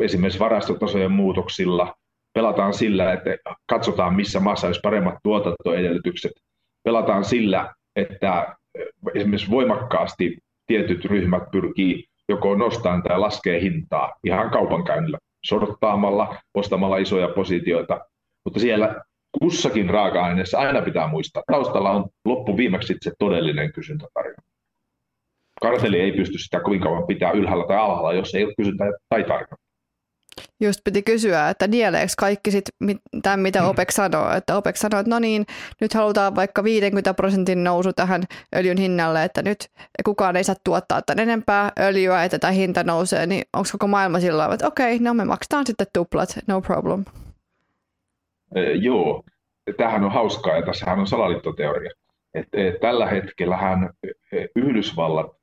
esimerkiksi varastotasojen muutoksilla, pelataan sillä, että katsotaan missä maassa olisi paremmat tuotantoedellytykset, pelataan sillä, että esimerkiksi voimakkaasti tietyt ryhmät pyrkii joko nostamaan tai laskee hintaa ihan kaupankäynnillä, sorttaamalla, ostamalla isoja positioita, mutta siellä kussakin raaka-aineessa aina pitää muistaa, taustalla on loppu viimeksi se todellinen kysyntätarjonta. Karteli ei pysty sitä kovin kauan pitää ylhäällä tai alhaalla, jos ei ole kysyntää tai tarjontaa. Just piti kysyä, että nieleekö kaikki sit tämän, mitä mm. OPEC sanoo. Että OPEC sanoo, että no niin, nyt halutaan vaikka 50 prosentin nousu tähän öljyn hinnalle, että nyt kukaan ei saa tuottaa tämän enempää öljyä, että tämä hinta nousee, niin onko koko maailma sillä tavalla, että okei, okay, no me maksetaan sitten tuplat, no problem. E, joo, tämähän on hauskaa ja tässähän on salaliittoteoria. Et, et, tällä hetkellähän Yhdysvallat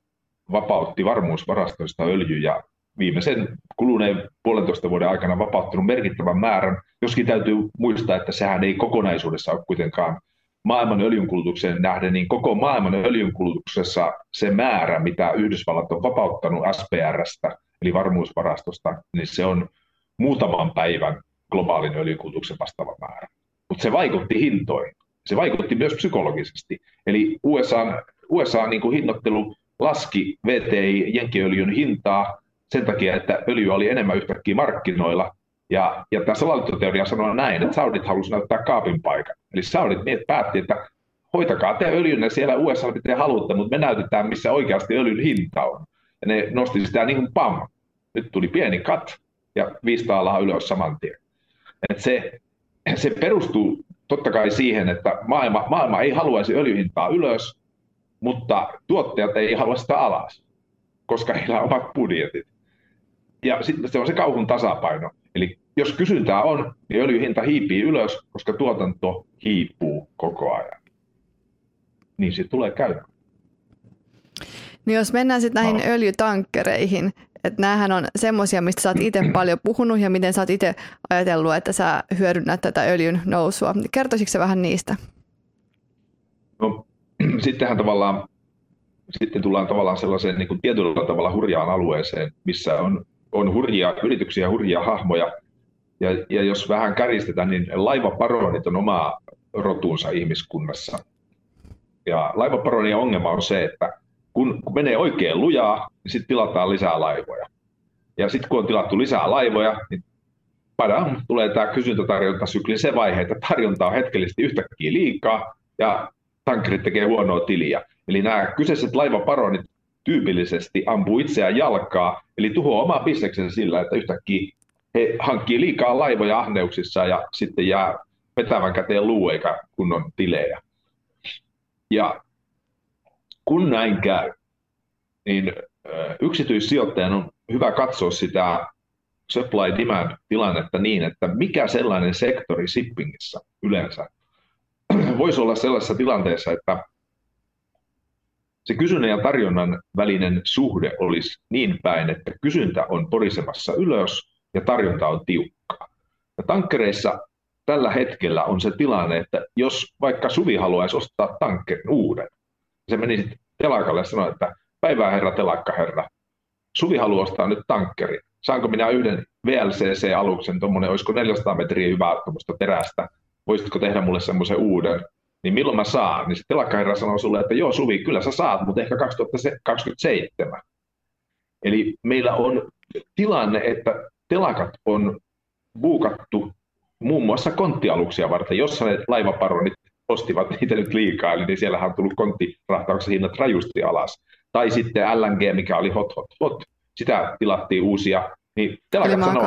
vapautti varmuusvarastoista öljyjä viimeisen kuluneen puolentoista vuoden aikana vapauttanut merkittävän määrän, joskin täytyy muistaa, että sehän ei kokonaisuudessa ole kuitenkaan maailman öljynkulutukseen nähden, niin koko maailman öljynkulutuksessa se määrä, mitä Yhdysvallat on vapauttanut SPRstä, eli varmuusvarastosta, niin se on muutaman päivän globaalin öljynkulutuksen vastaava määrä. Mutta se vaikutti hintoihin. Se vaikutti myös psykologisesti. Eli USA, USA niin kuin hinnoittelu laski VTI jenkiöljyn hintaa sen takia, että öljy oli enemmän yhtäkkiä markkinoilla. Ja, ja tämä salaliittoteoria sanoo näin, että Saudit halusi näyttää kaapin paikan. Eli Saudit niin, päätti, että hoitakaa te öljynne siellä USA, mitä te haluatte, mutta me näytetään, missä oikeasti öljyn hinta on. Ja ne nosti sitä niin kuin pam. Nyt tuli pieni kat ja 500 alaa ylös saman tien. Et se, se perustuu totta kai siihen, että maailma, maailma ei haluaisi öljyhintaa ylös, mutta tuottajat ei halua sitä alas, koska heillä on omat budjetit. Ja sitten se on se kauhun tasapaino. Eli jos kysyntää on, niin öljyhinta hiipii ylös, koska tuotanto hiipuu koko ajan. Niin se tulee käymään. Niin jos mennään sitten näihin no. öljytankkereihin, että näähän on semmoisia, mistä sä oot itse paljon puhunut ja miten sä oot itse ajatellut, että sä hyödynnät tätä öljyn nousua. Kertoisitko se vähän niistä? No, sittenhän tavallaan sitten tullaan tavallaan sellaiseen niin kuin tietyllä tavalla hurjaan alueeseen, missä on on hurjia yrityksiä, hurjia hahmoja. Ja, ja jos vähän käristetään, niin laivaparonit on oma rotuunsa ihmiskunnassa. Ja laivaparonien ongelma on se, että kun, kun menee oikein lujaa, niin sitten tilataan lisää laivoja. Ja sitten kun on tilattu lisää laivoja, niin padam, tulee tämä kysyntätarjontasykli se vaihe, että tarjonta on hetkellisesti yhtäkkiä liikaa ja tankkerit tekee huonoa tiliä. Eli nämä kyseiset laivaparonit tyypillisesti ampuu itseään jalkaa, eli tuhoaa omaa bisneksensä sillä, että yhtäkkiä he hankkii liikaa laivoja ahneuksissa ja sitten jää vetävän käteen luu eikä kunnon tilejä. Ja kun näin käy, niin yksityissijoittajan on hyvä katsoa sitä supply demand tilannetta niin, että mikä sellainen sektori shippingissa yleensä voisi olla sellaisessa tilanteessa, että se kysynnän ja tarjonnan välinen suhde olisi niin päin, että kysyntä on porisemassa ylös ja tarjonta on tiukkaa. Ja tankkereissa tällä hetkellä on se tilanne, että jos vaikka Suvi haluaisi ostaa tankkerin uuden, se meni sitten telakalle ja sanoi, että päivää herra telakkaherra, Suvi haluaa ostaa nyt tankkeri. Saanko minä yhden VLCC-aluksen, tuommoinen, olisiko 400 metriä hyvää terästä, voisitko tehdä mulle semmoisen uuden? Niin milloin mä saan? Niin se telakkaherra sanoo sulle, että joo Suvi, kyllä sä saat, mutta ehkä 2027. Eli meillä on tilanne, että telakat on buukattu muun muassa konttialuksia varten, jossa ne laivaparonit ostivat niitä nyt liikaa, eli niin siellähän on tullut konttirahtauksen hinnat rajusti alas. Tai sitten LNG, mikä oli hot, hot, hot. Sitä tilattiin uusia. Niin telakat. Sanoo,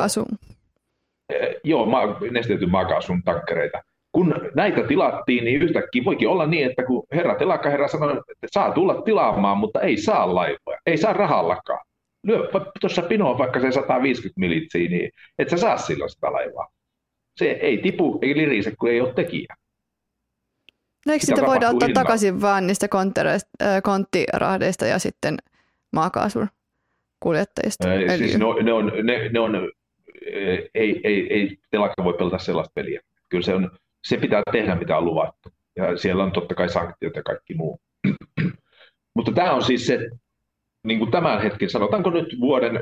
eh, joo, ma- nestetyn maakaasun tankkereita kun näitä tilattiin, niin yhtäkkiä voikin olla niin, että kun herra telakkaherra sanoi, että saa tulla tilaamaan, mutta ei saa laivoja, ei saa rahallakaan. Lyö tuossa pinoa vaikka se 150 militsiä, niin et sä saa silloin sitä laivaa. Se ei tipu, ei lirise, kun ei ole tekijä. No eikö sitä voida ottaa ilman? takaisin vaan niistä konttirahdeista ja sitten maakaasun kuljettajista? Ei, siis ne on, ne on, ne, ne on ei, ei, ei telakka voi pelata sellaista peliä. Kyllä se, on, se pitää tehdä, mitä on luvattu. Ja siellä on totta kai sanktiot ja kaikki muu. Mutta tämä on siis se niin kuin tämän hetken, sanotaanko nyt vuoden,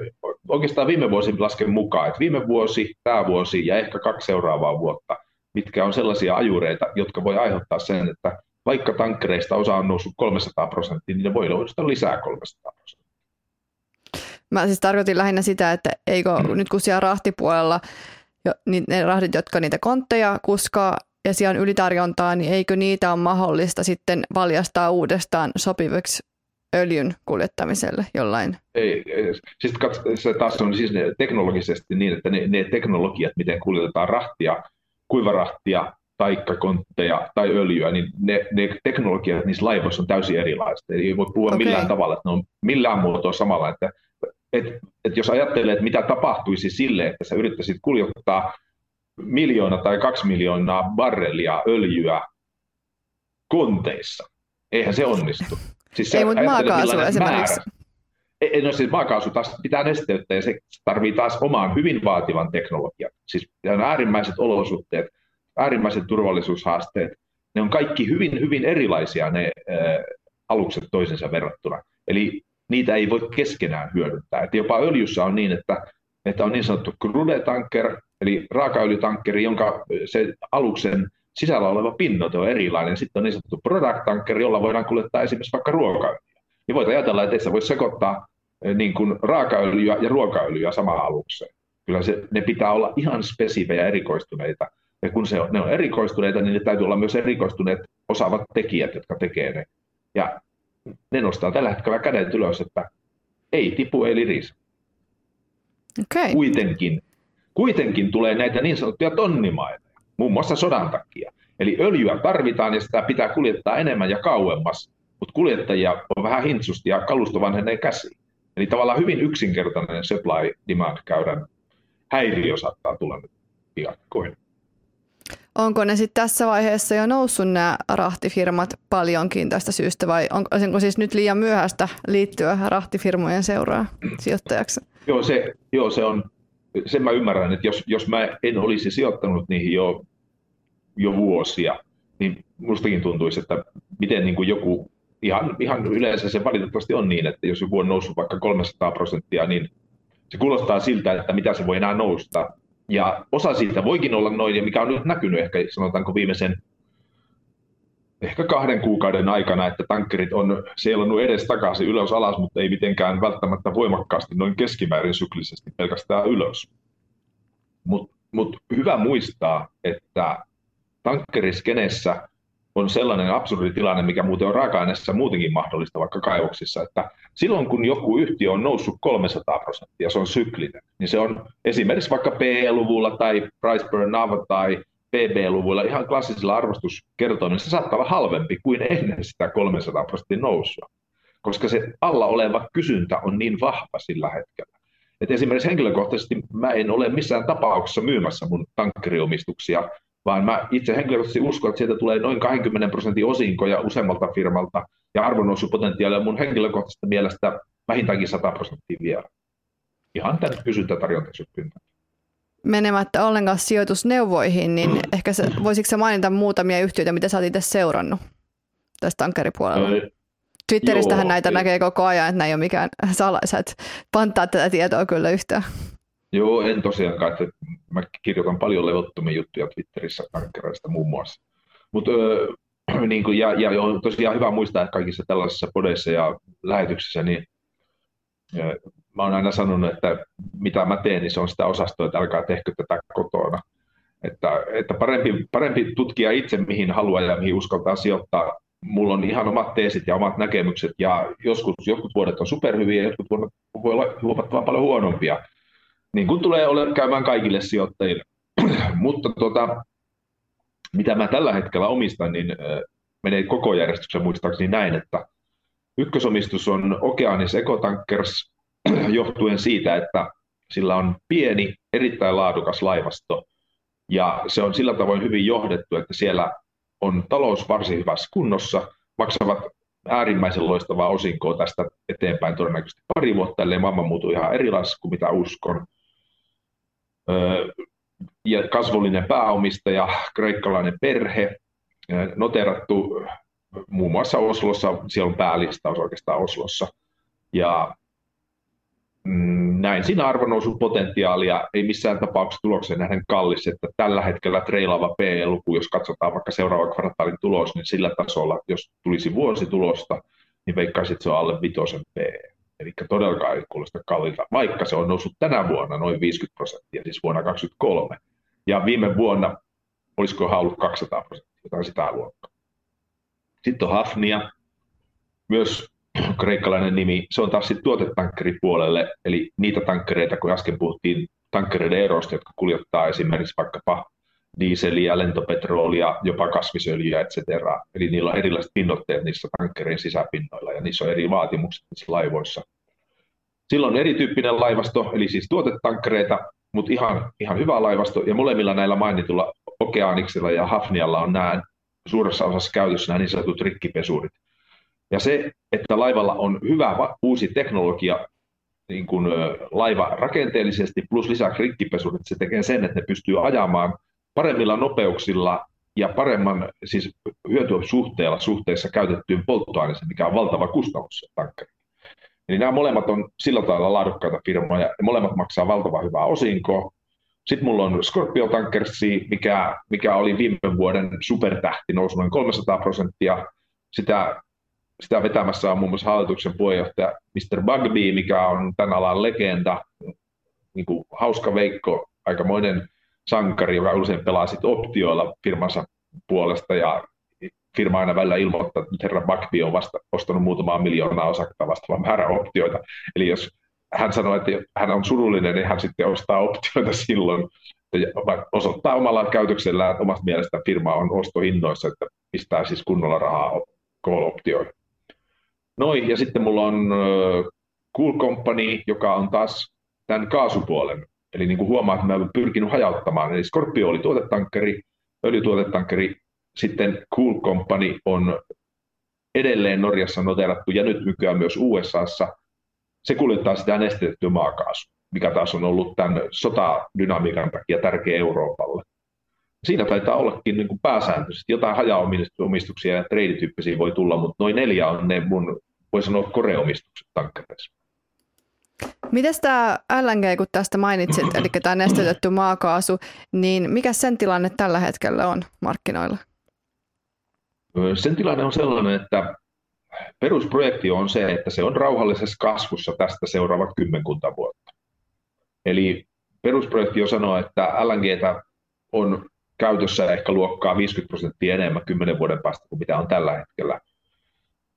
oikeastaan viime vuosi lasken mukaan, että viime vuosi, tämä vuosi ja ehkä kaksi seuraavaa vuotta, mitkä on sellaisia ajureita, jotka voi aiheuttaa sen, että vaikka tankkereista osa on noussut 300 prosenttia, niin ne voi nousta lisää 300 prosenttia. Mä siis tarkoitin lähinnä sitä, että eikö mm. nyt kun siellä rahtipuolella niin ne rahdit, jotka niitä kontteja kuskaa ja siellä on ylitarjontaa, niin eikö niitä ole mahdollista sitten valjastaa uudestaan sopiviksi öljyn kuljettamiselle jollain? Ei, ei. siis katso, se taas on siis teknologisesti niin, että ne, ne teknologiat, miten kuljetetaan rahtia, kuivarahtia, taikkakontteja tai öljyä, niin ne, ne teknologiat niissä laivoissa on täysin erilaiset. Eli ei voi puhua okay. millään tavalla, että ne on millään muotoa samalla. Että, et, et jos ajattelee, että mitä tapahtuisi sille, että sä yrittäisit kuljettaa miljoona tai kaksi miljoonaa barrelia öljyä konteissa, eihän se onnistu. Siis ei, mutta maakaasu esimerkiksi. Ei, no siis maakaasu taas pitää nesteyttää ja se tarvii taas omaan hyvin vaativan teknologian. Siis on äärimmäiset olosuhteet, äärimmäiset turvallisuushaasteet, ne on kaikki hyvin, hyvin erilaisia ne ää, alukset toisensa verrattuna. Eli niitä ei voi keskenään hyödyntää. Et jopa öljyssä on niin, että, että on niin sanottu crude tanker, eli raakaöljytankkeri, jonka se aluksen sisällä oleva pinnoite on erilainen. Sitten on niin sanottu product tanker, jolla voidaan kuljettaa esimerkiksi vaikka ruokaöljyä. Niin voit ajatella, että ei sä voi sekoittaa niin kuin raakaöljyä ja ruokaöljyä samaan alukseen. Kyllä se, ne pitää olla ihan spesifejä erikoistuneita. Ja kun se on, ne on erikoistuneita, niin ne täytyy olla myös erikoistuneet osaavat tekijät, jotka tekee ne. Ja ne nostaa tällä hetkellä kädet ylös, että ei tipu, ei lirise. Okay. Kuitenkin, kuitenkin tulee näitä niin sanottuja tonnimaita muun muassa sodan takia. Eli öljyä tarvitaan ja sitä pitää kuljettaa enemmän ja kauemmas, mutta kuljettajia on vähän hintsusti ja kalusto vanhenee käsiin. Eli tavallaan hyvin yksinkertainen supply-demand-käyrän häiriö saattaa tulla nyt piakkoin. Onko ne sitten tässä vaiheessa jo noussut nämä rahtifirmat paljonkin tästä syystä vai onko siis nyt liian myöhäistä liittyä rahtifirmojen seuraa sijoittajaksi? Joo, se, joo, se on sen mä ymmärrän, että jos, jos mä en olisi sijoittanut niihin jo, jo vuosia, niin mustakin tuntuisi, että miten niin kuin joku, ihan, ihan yleensä se valitettavasti on niin, että jos joku on noussut vaikka 300 prosenttia, niin se kuulostaa siltä, että mitä se voi enää nousta. Ja osa siitä voikin olla noin, ja mikä on nyt näkynyt ehkä sanotaanko viimeisen ehkä kahden kuukauden aikana, että tankkerit on seilannut edes takaisin ylös alas, mutta ei mitenkään välttämättä voimakkaasti noin keskimäärin syklisesti pelkästään ylös. Mutta mut hyvä muistaa, että tankkeriskenessä on sellainen absurdi tilanne, mikä muuten on raaka-aineessa muutenkin mahdollista vaikka kaivoksissa, että silloin kun joku yhtiö on noussut 300 prosenttia, se on syklinen, niin se on esimerkiksi vaikka PE-luvulla tai price per nav tai PB-luvuilla ihan klassisilla arvostuskertoimilla, se saattaa olla halvempi kuin ennen sitä 300 prosentin nousua, koska se alla oleva kysyntä on niin vahva sillä hetkellä. Et esimerkiksi henkilökohtaisesti mä en ole missään tapauksessa myymässä mun tankkeriomistuksia, vaan mä itse henkilökohtaisesti uskon, että sieltä tulee noin 20 prosentin osinkoja useammalta firmalta, ja arvonnousupotentiaali on mun henkilökohtaisesta mielestä vähintäänkin 100 prosenttia vielä. Ihan tämän kysyntätarjontasykkyn menemättä ollenkaan sijoitusneuvoihin, niin ehkä se, voisitko sä mainita muutamia yhtiöitä, mitä sä oot itse seurannut tästä tankkeripuolella? Twitteristähän Joo, näitä ei. näkee koko ajan, että näin ei ole mikään salaisa, että pantaa tätä tietoa kyllä yhtään. Joo, en tosiaankaan, että mä kirjoitan paljon levottomia juttuja Twitterissä tankkereista muun muassa. Mutta niin kuin, ja, ja on tosiaan hyvä muistaa, että kaikissa tällaisissa podeissa ja lähetyksissä, niin mä oon aina sanonut, että mitä mä teen, niin se on sitä osastoa, että älkää tehkö tätä kotona. Että, että parempi, parempi tutkia itse, mihin haluaa ja mihin uskaltaa sijoittaa. Mulla on ihan omat teesit ja omat näkemykset, ja joskus, jotkut vuodet on superhyviä, ja jotkut vuodet voi olla huomattavan paljon huonompia. Niin kuin tulee ole käymään kaikille sijoittajille. Mutta tota, mitä mä tällä hetkellä omistan, niin menee koko järjestyksen muistaakseni näin, että ykkösomistus on Okeanis Ecotankers, johtuen siitä, että sillä on pieni, erittäin laadukas laivasto, Ja se on sillä tavoin hyvin johdettu, että siellä on talous varsin hyvässä kunnossa, maksavat äärimmäisen loistavaa osinkoa tästä eteenpäin todennäköisesti pari vuotta, ellei maailma muutu ihan erilaiseksi kuin mitä uskon. Ja kasvollinen pääomistaja, kreikkalainen perhe, noterattu muun muassa Oslossa, siellä on päälistaus oikeastaan Oslossa. Ja näin siinä arvonnousun potentiaalia ei missään tapauksessa tuloksen nähden kallis, että tällä hetkellä treilaava PE-luku, jos katsotaan vaikka seuraava kvartaalin tulos, niin sillä tasolla, jos tulisi vuositulosta, niin veikkaisin, että se on alle vitosen PE. Eli todellakaan ei kuulosta kalliilta, vaikka se on noussut tänä vuonna noin 50 prosenttia, siis vuonna 2023. Ja viime vuonna olisiko ollut 200 prosenttia, jotain sitä luokkaa. Sitten on Hafnia, myös kreikkalainen nimi. Se on taas sitten tuotetankkeripuolelle, eli niitä tankkereita, kun äsken puhuttiin tankkereiden erosta, jotka kuljettaa esimerkiksi vaikkapa diiseliä, lentopetrolia, jopa kasvisöljyä, etc. Eli niillä on erilaiset pinnotteet niissä tankkereiden sisäpinnoilla ja niissä on eri vaatimukset niissä laivoissa. Silloin on erityyppinen laivasto, eli siis tuotetankkereita, mutta ihan, ihan hyvä laivasto, ja molemmilla näillä mainitulla Okeaniksella ja Hafnialla on nämä suuressa osassa käytössä nämä niin sanotut rikkipesurit. Ja se, että laivalla on hyvä uusi teknologia niin kuin laiva rakenteellisesti plus lisäksi rikkipesurit, se tekee sen, että ne pystyy ajamaan paremmilla nopeuksilla ja paremman siis hyötysuhteella suhteessa käytettyyn polttoaineeseen, mikä on valtava kustannus. Eli nämä molemmat on sillä tavalla laadukkaita firmoja ja molemmat maksaa valtavan hyvää osinkoa. Sitten mulla on Scorpio Tankersi, mikä, mikä oli viime vuoden supertähti, nousi noin 300 prosenttia. Sitä, sitä vetämässä on muun muassa hallituksen puheenjohtaja Mr. Bugby, mikä on tämän alan legenda, niin kuin hauska veikko, aikamoinen sankari, joka usein pelaa sit optioilla firmansa puolesta ja firma aina välillä ilmoittaa, että herra Bugby on vasta ostanut muutamaa miljoonaa osaketta vastaavan määrä optioita. Eli jos hän sanoi, että hän on surullinen, niin hän sitten ostaa optioita silloin. Osoittaa omalla käytöksellään, omasta mielestä firma on ostohinnoissa, että pistää siis kunnolla rahaa call-optioihin. Noin, ja sitten mulla on Cool Company, joka on taas tämän kaasupuolen. Eli niin kuin huomaat, mä olen pyrkinyt hajauttamaan. Eli Scorpio oli tuotetankkeri, öljytuotetankkeri, sitten Cool Company on edelleen Norjassa noterattu ja nyt nykyään myös USAssa – se kuljettaa sitä nestetettyä maakaasua, mikä taas on ollut tämän sotadynamiikan takia tärkeä Euroopalle. Siinä taitaa ollakin niin kuin pääsääntöisesti jotain hajaomistuksia ja treidityyppisiä voi tulla, mutta noin neljä on ne mun, voi sanoa, koreomistukset tankkereissa. Miten tämä LNG, kun tästä mainitsit, eli tämä nestetetty maakaasu, niin mikä sen tilanne tällä hetkellä on markkinoilla? Sen tilanne on sellainen, että perusprojekti on se, että se on rauhallisessa kasvussa tästä seuraavat kymmenkunta vuotta. Eli perusprojekti on sanoa, että LNGtä on käytössä ehkä luokkaa 50 prosenttia enemmän kymmenen vuoden päästä kuin mitä on tällä hetkellä.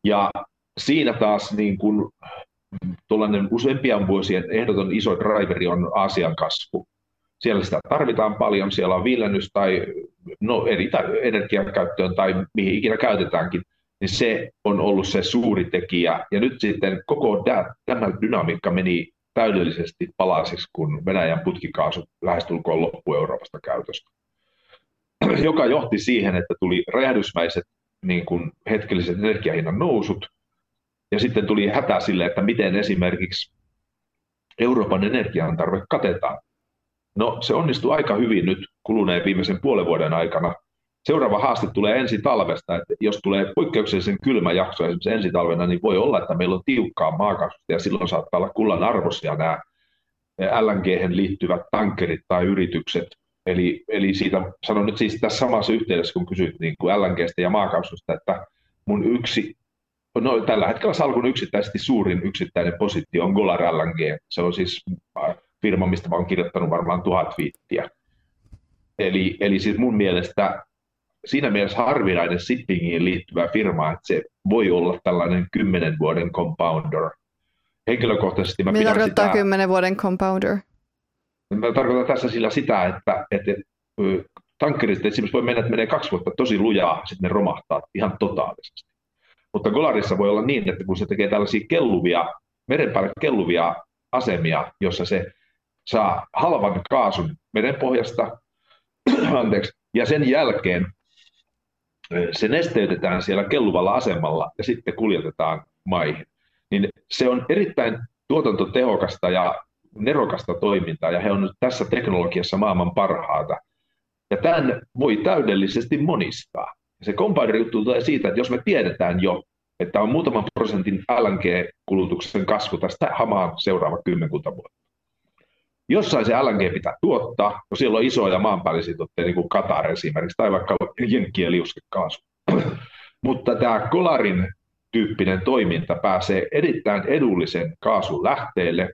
Ja siinä taas niin kuin tuollainen useampien vuosien ehdoton iso driveri on Aasian kasvu. Siellä sitä tarvitaan paljon, siellä on viilennys tai no, eri energiakäyttöön tai mihin ikinä käytetäänkin – niin se on ollut se suuri tekijä. Ja nyt sitten koko tämä dynamiikka meni täydellisesti palasiksi, kun Venäjän putkikaasu lähestulkoon loppu Euroopasta käytöstä. Joka johti siihen, että tuli räjähdysmäiset niin kuin hetkelliset energiahinnan nousut, ja sitten tuli hätä sille, että miten esimerkiksi Euroopan energian tarve katetaan. No se onnistui aika hyvin nyt kuluneen viimeisen puolen vuoden aikana – seuraava haaste tulee ensi talvesta, että jos tulee poikkeuksellisen kylmä jakso esimerkiksi ensi talvena, niin voi olla, että meillä on tiukkaa maakaasusta ja silloin saattaa olla kullan arvoisia nämä lng liittyvät tankkerit tai yritykset. Eli, eli siitä sanon nyt siis tässä samassa yhteydessä, kun kysyt niin kuin LNGstä ja maakaasusta, että mun yksi, no tällä hetkellä salkun yksittäisesti suurin yksittäinen positio on Golar LNG. Se on siis firma, mistä mä oon kirjoittanut varmaan tuhat viittiä. Eli, eli siis mun mielestä siinä mielessä harvinainen shippingiin liittyvä firma, että se voi olla tällainen kymmenen vuoden compounder. Henkilökohtaisesti mä Mitä tarkoittaa sitä, kymmenen vuoden compounder? Mä tarkoitan tässä sillä sitä, että, että tankkerit esimerkiksi voi mennä, että menee kaksi vuotta tosi lujaa, sitten ne romahtaa ihan totaalisesti. Mutta Golarissa voi olla niin, että kun se tekee tällaisia kelluvia, meren kelluvia asemia, jossa se saa halvan kaasun merenpohjasta, Anteeksi. Ja sen jälkeen se nesteytetään siellä kelluvalla asemalla ja sitten kuljetetaan maihin. Niin se on erittäin tuotantotehokasta ja nerokasta toimintaa, ja he on nyt tässä teknologiassa maailman parhaata. Ja tämän voi täydellisesti monistaa. Se compounder-juttu tulee siitä, että jos me tiedetään jo, että on muutaman prosentin LNG-kulutuksen kasvu tästä hamaan seuraava kymmenkunta vuotta. Jossain se LNG pitää tuottaa, no siellä on isoja maanpäällisiä tuotteita, niin kuin Qatar esimerkiksi, tai vaikka jenkkien liuskekaasu. Mutta tämä Kolarin tyyppinen toiminta pääsee erittäin edullisen kaasun lähteelle,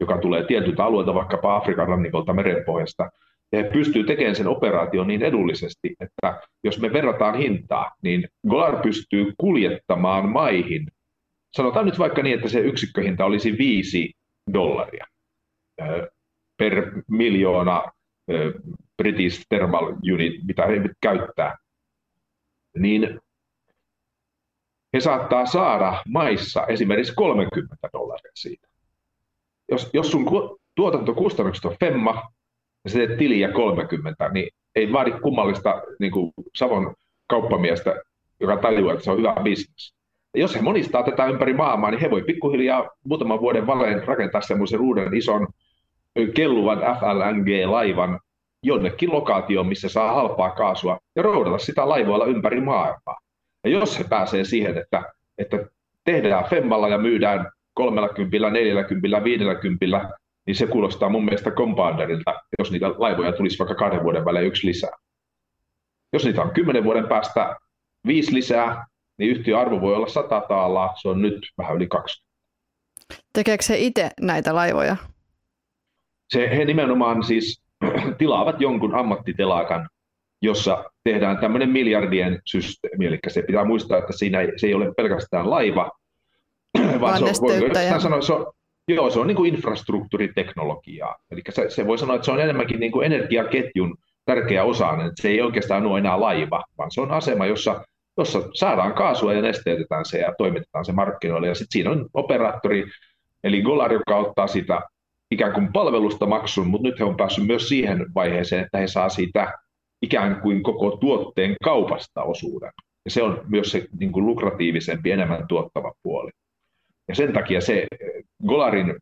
joka tulee tietyltä alueelta, vaikkapa Afrikan rannikolta merenpohjasta, he pystyy tekemään sen operaation niin edullisesti, että jos me verrataan hintaa, niin Golar pystyy kuljettamaan maihin, sanotaan nyt vaikka niin, että se yksikköhinta olisi 5 dollaria per miljoona British Thermal Unit, mitä he käyttää, niin he saattaa saada maissa esimerkiksi 30 dollaria siitä. Jos, jos sun tuotantokustannukset on femma, ja se teet tiliä 30, niin ei vaadi kummallista niin kuin Savon kauppamiestä, joka tajuaa, että se on hyvä bisnes. Jos he monistaa tätä ympäri maailmaa, niin he voi pikkuhiljaa muutaman vuoden välein rakentaa semmoisen uuden ison kelluvan FLNG-laivan jonnekin lokaatioon, missä saa halpaa kaasua ja roudata sitä laivoilla ympäri maailmaa. Ja jos he pääsee siihen, että, että tehdään femmalla ja myydään 30, 40, 50, niin se kuulostaa mun mielestä compounderilta, jos niitä laivoja tulisi vaikka kahden vuoden välein yksi lisää. Jos niitä on kymmenen vuoden päästä viisi lisää, niin yhtiön arvo voi olla 100 taalaa, se on nyt vähän yli kaksi. Tekeekö se itse näitä laivoja? Se, he nimenomaan siis tilaavat jonkun ammattitelakan, jossa tehdään tämmöinen miljardien systeemi. Eli se pitää muistaa, että siinä ei, se ei ole pelkästään laiva, vaan se on, voi sanoa, se on, joo, se on niin kuin infrastruktuuriteknologiaa. Eli se, se voi sanoa, että se on enemmänkin niin kuin energiaketjun tärkeä osa, että se ei oikeastaan ole enää laiva, vaan se on asema, jossa, jossa saadaan kaasua ja nesteytetään se ja toimitetaan se markkinoille. Ja sitten siinä on operaattori, eli Golar, joka ottaa sitä ikään kuin palvelusta maksun, mutta nyt he on päässyt myös siihen vaiheeseen, että he saa siitä ikään kuin koko tuotteen kaupasta osuuden. Ja se on myös se niin kuin lukratiivisempi, enemmän tuottava puoli. Ja sen takia se Golarin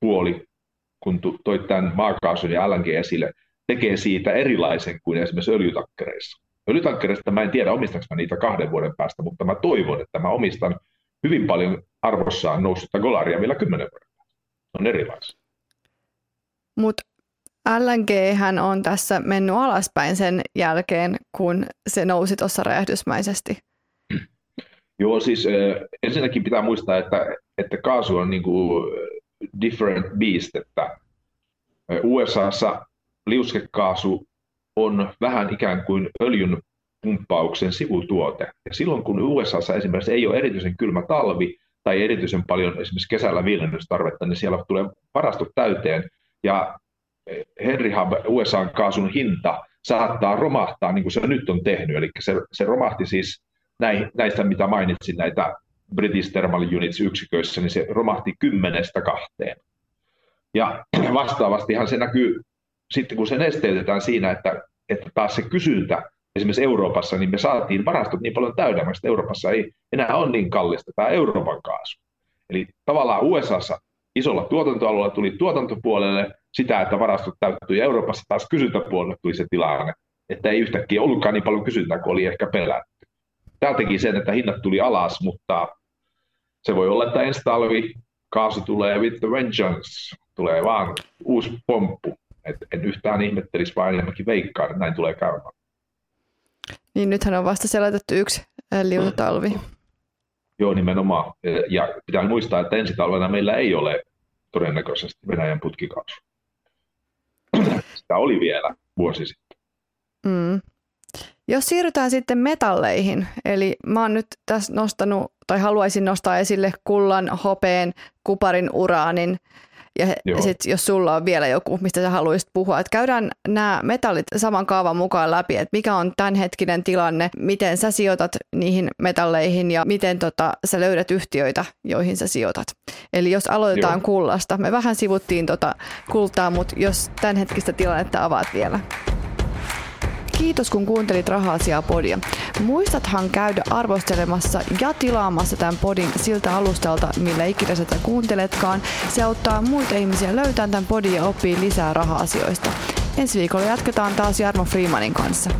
puoli, kun toit tämän maakaasun ja LNG esille, tekee siitä erilaisen kuin esimerkiksi öljytankkereissa. Öljytankkereista mä en tiedä, omistanko mä niitä kahden vuoden päästä, mutta mä toivon, että mä omistan hyvin paljon arvossaan noussutta Golaria vielä kymmenen vuoden päästä. On erilaisia. Mutta LNG on tässä mennyt alaspäin sen jälkeen, kun se nousi tuossa räjähdysmäisesti. Joo, siis ensinnäkin pitää muistaa, että, että kaasu on niin kuin different beast, että USAssa liuskekaasu on vähän ikään kuin öljyn pumppauksen sivutuote. Ja silloin kun USAssa esimerkiksi ei ole erityisen kylmä talvi tai erityisen paljon esimerkiksi kesällä viilennystarvetta, niin siellä tulee varastot täyteen ja Henry Hub USA-kaasun hinta saattaa romahtaa niin kuin se nyt on tehnyt. Eli se, se romahti siis näistä, mitä mainitsin, näitä British Thermal Units yksiköissä, niin se romahti kymmenestä kahteen. Ja vastaavastihan se näkyy sitten, kun se nesteytetään siinä, että, että taas se kysyntä esimerkiksi Euroopassa, niin me saatiin varastot niin paljon täydemmäksi, että Euroopassa ei enää ole niin kallista tämä Euroopan kaasu. Eli tavallaan USAssa isolla tuotantoalueella tuli tuotantopuolelle sitä, että varastot täyttyi, ja Euroopassa taas kysyntäpuolelle tuli se tilanne, että ei yhtäkkiä ollutkaan niin paljon kysyntää kuin oli ehkä pelätty. Tämä teki sen, että hinnat tuli alas, mutta se voi olla, että ensi talvi kaasu tulee with the vengeance, tulee vaan uusi pomppu. Et en yhtään ihmettelisi, vaan enemmänkin veikkaan, että näin tulee käymään. Niin nythän on vasta selätetty yksi liutotalvi. Joo, nimenomaan. Ja pitää muistaa, että ensi talvena meillä ei ole todennäköisesti Venäjän putkikaasu. Sitä oli vielä vuosi sitten. Mm. Jos siirrytään sitten metalleihin, eli mä oon nyt tässä nostanut tai haluaisin nostaa esille kullan, hopeen, kuparin, uraanin ja sitten jos sulla on vielä joku, mistä sä haluaisit puhua, että käydään nämä metallit saman kaavan mukaan läpi, että mikä on tämänhetkinen tilanne, miten sä sijoitat niihin metalleihin ja miten tota, sä löydät yhtiöitä, joihin sä sijoitat. Eli jos aloitetaan Joo. kullasta, me vähän sivuttiin tota kultaa, mutta jos tämänhetkistä tilannetta avaat vielä. Kiitos kun kuuntelit Raha-asiaa podia. Muistathan käydä arvostelemassa ja tilaamassa tämän podin siltä alustalta, millä ikinä sitä kuunteletkaan. Se auttaa muita ihmisiä löytämään tämän podin ja oppii lisää raha-asioista. Ensi viikolla jatketaan taas Jarmo Freemanin kanssa.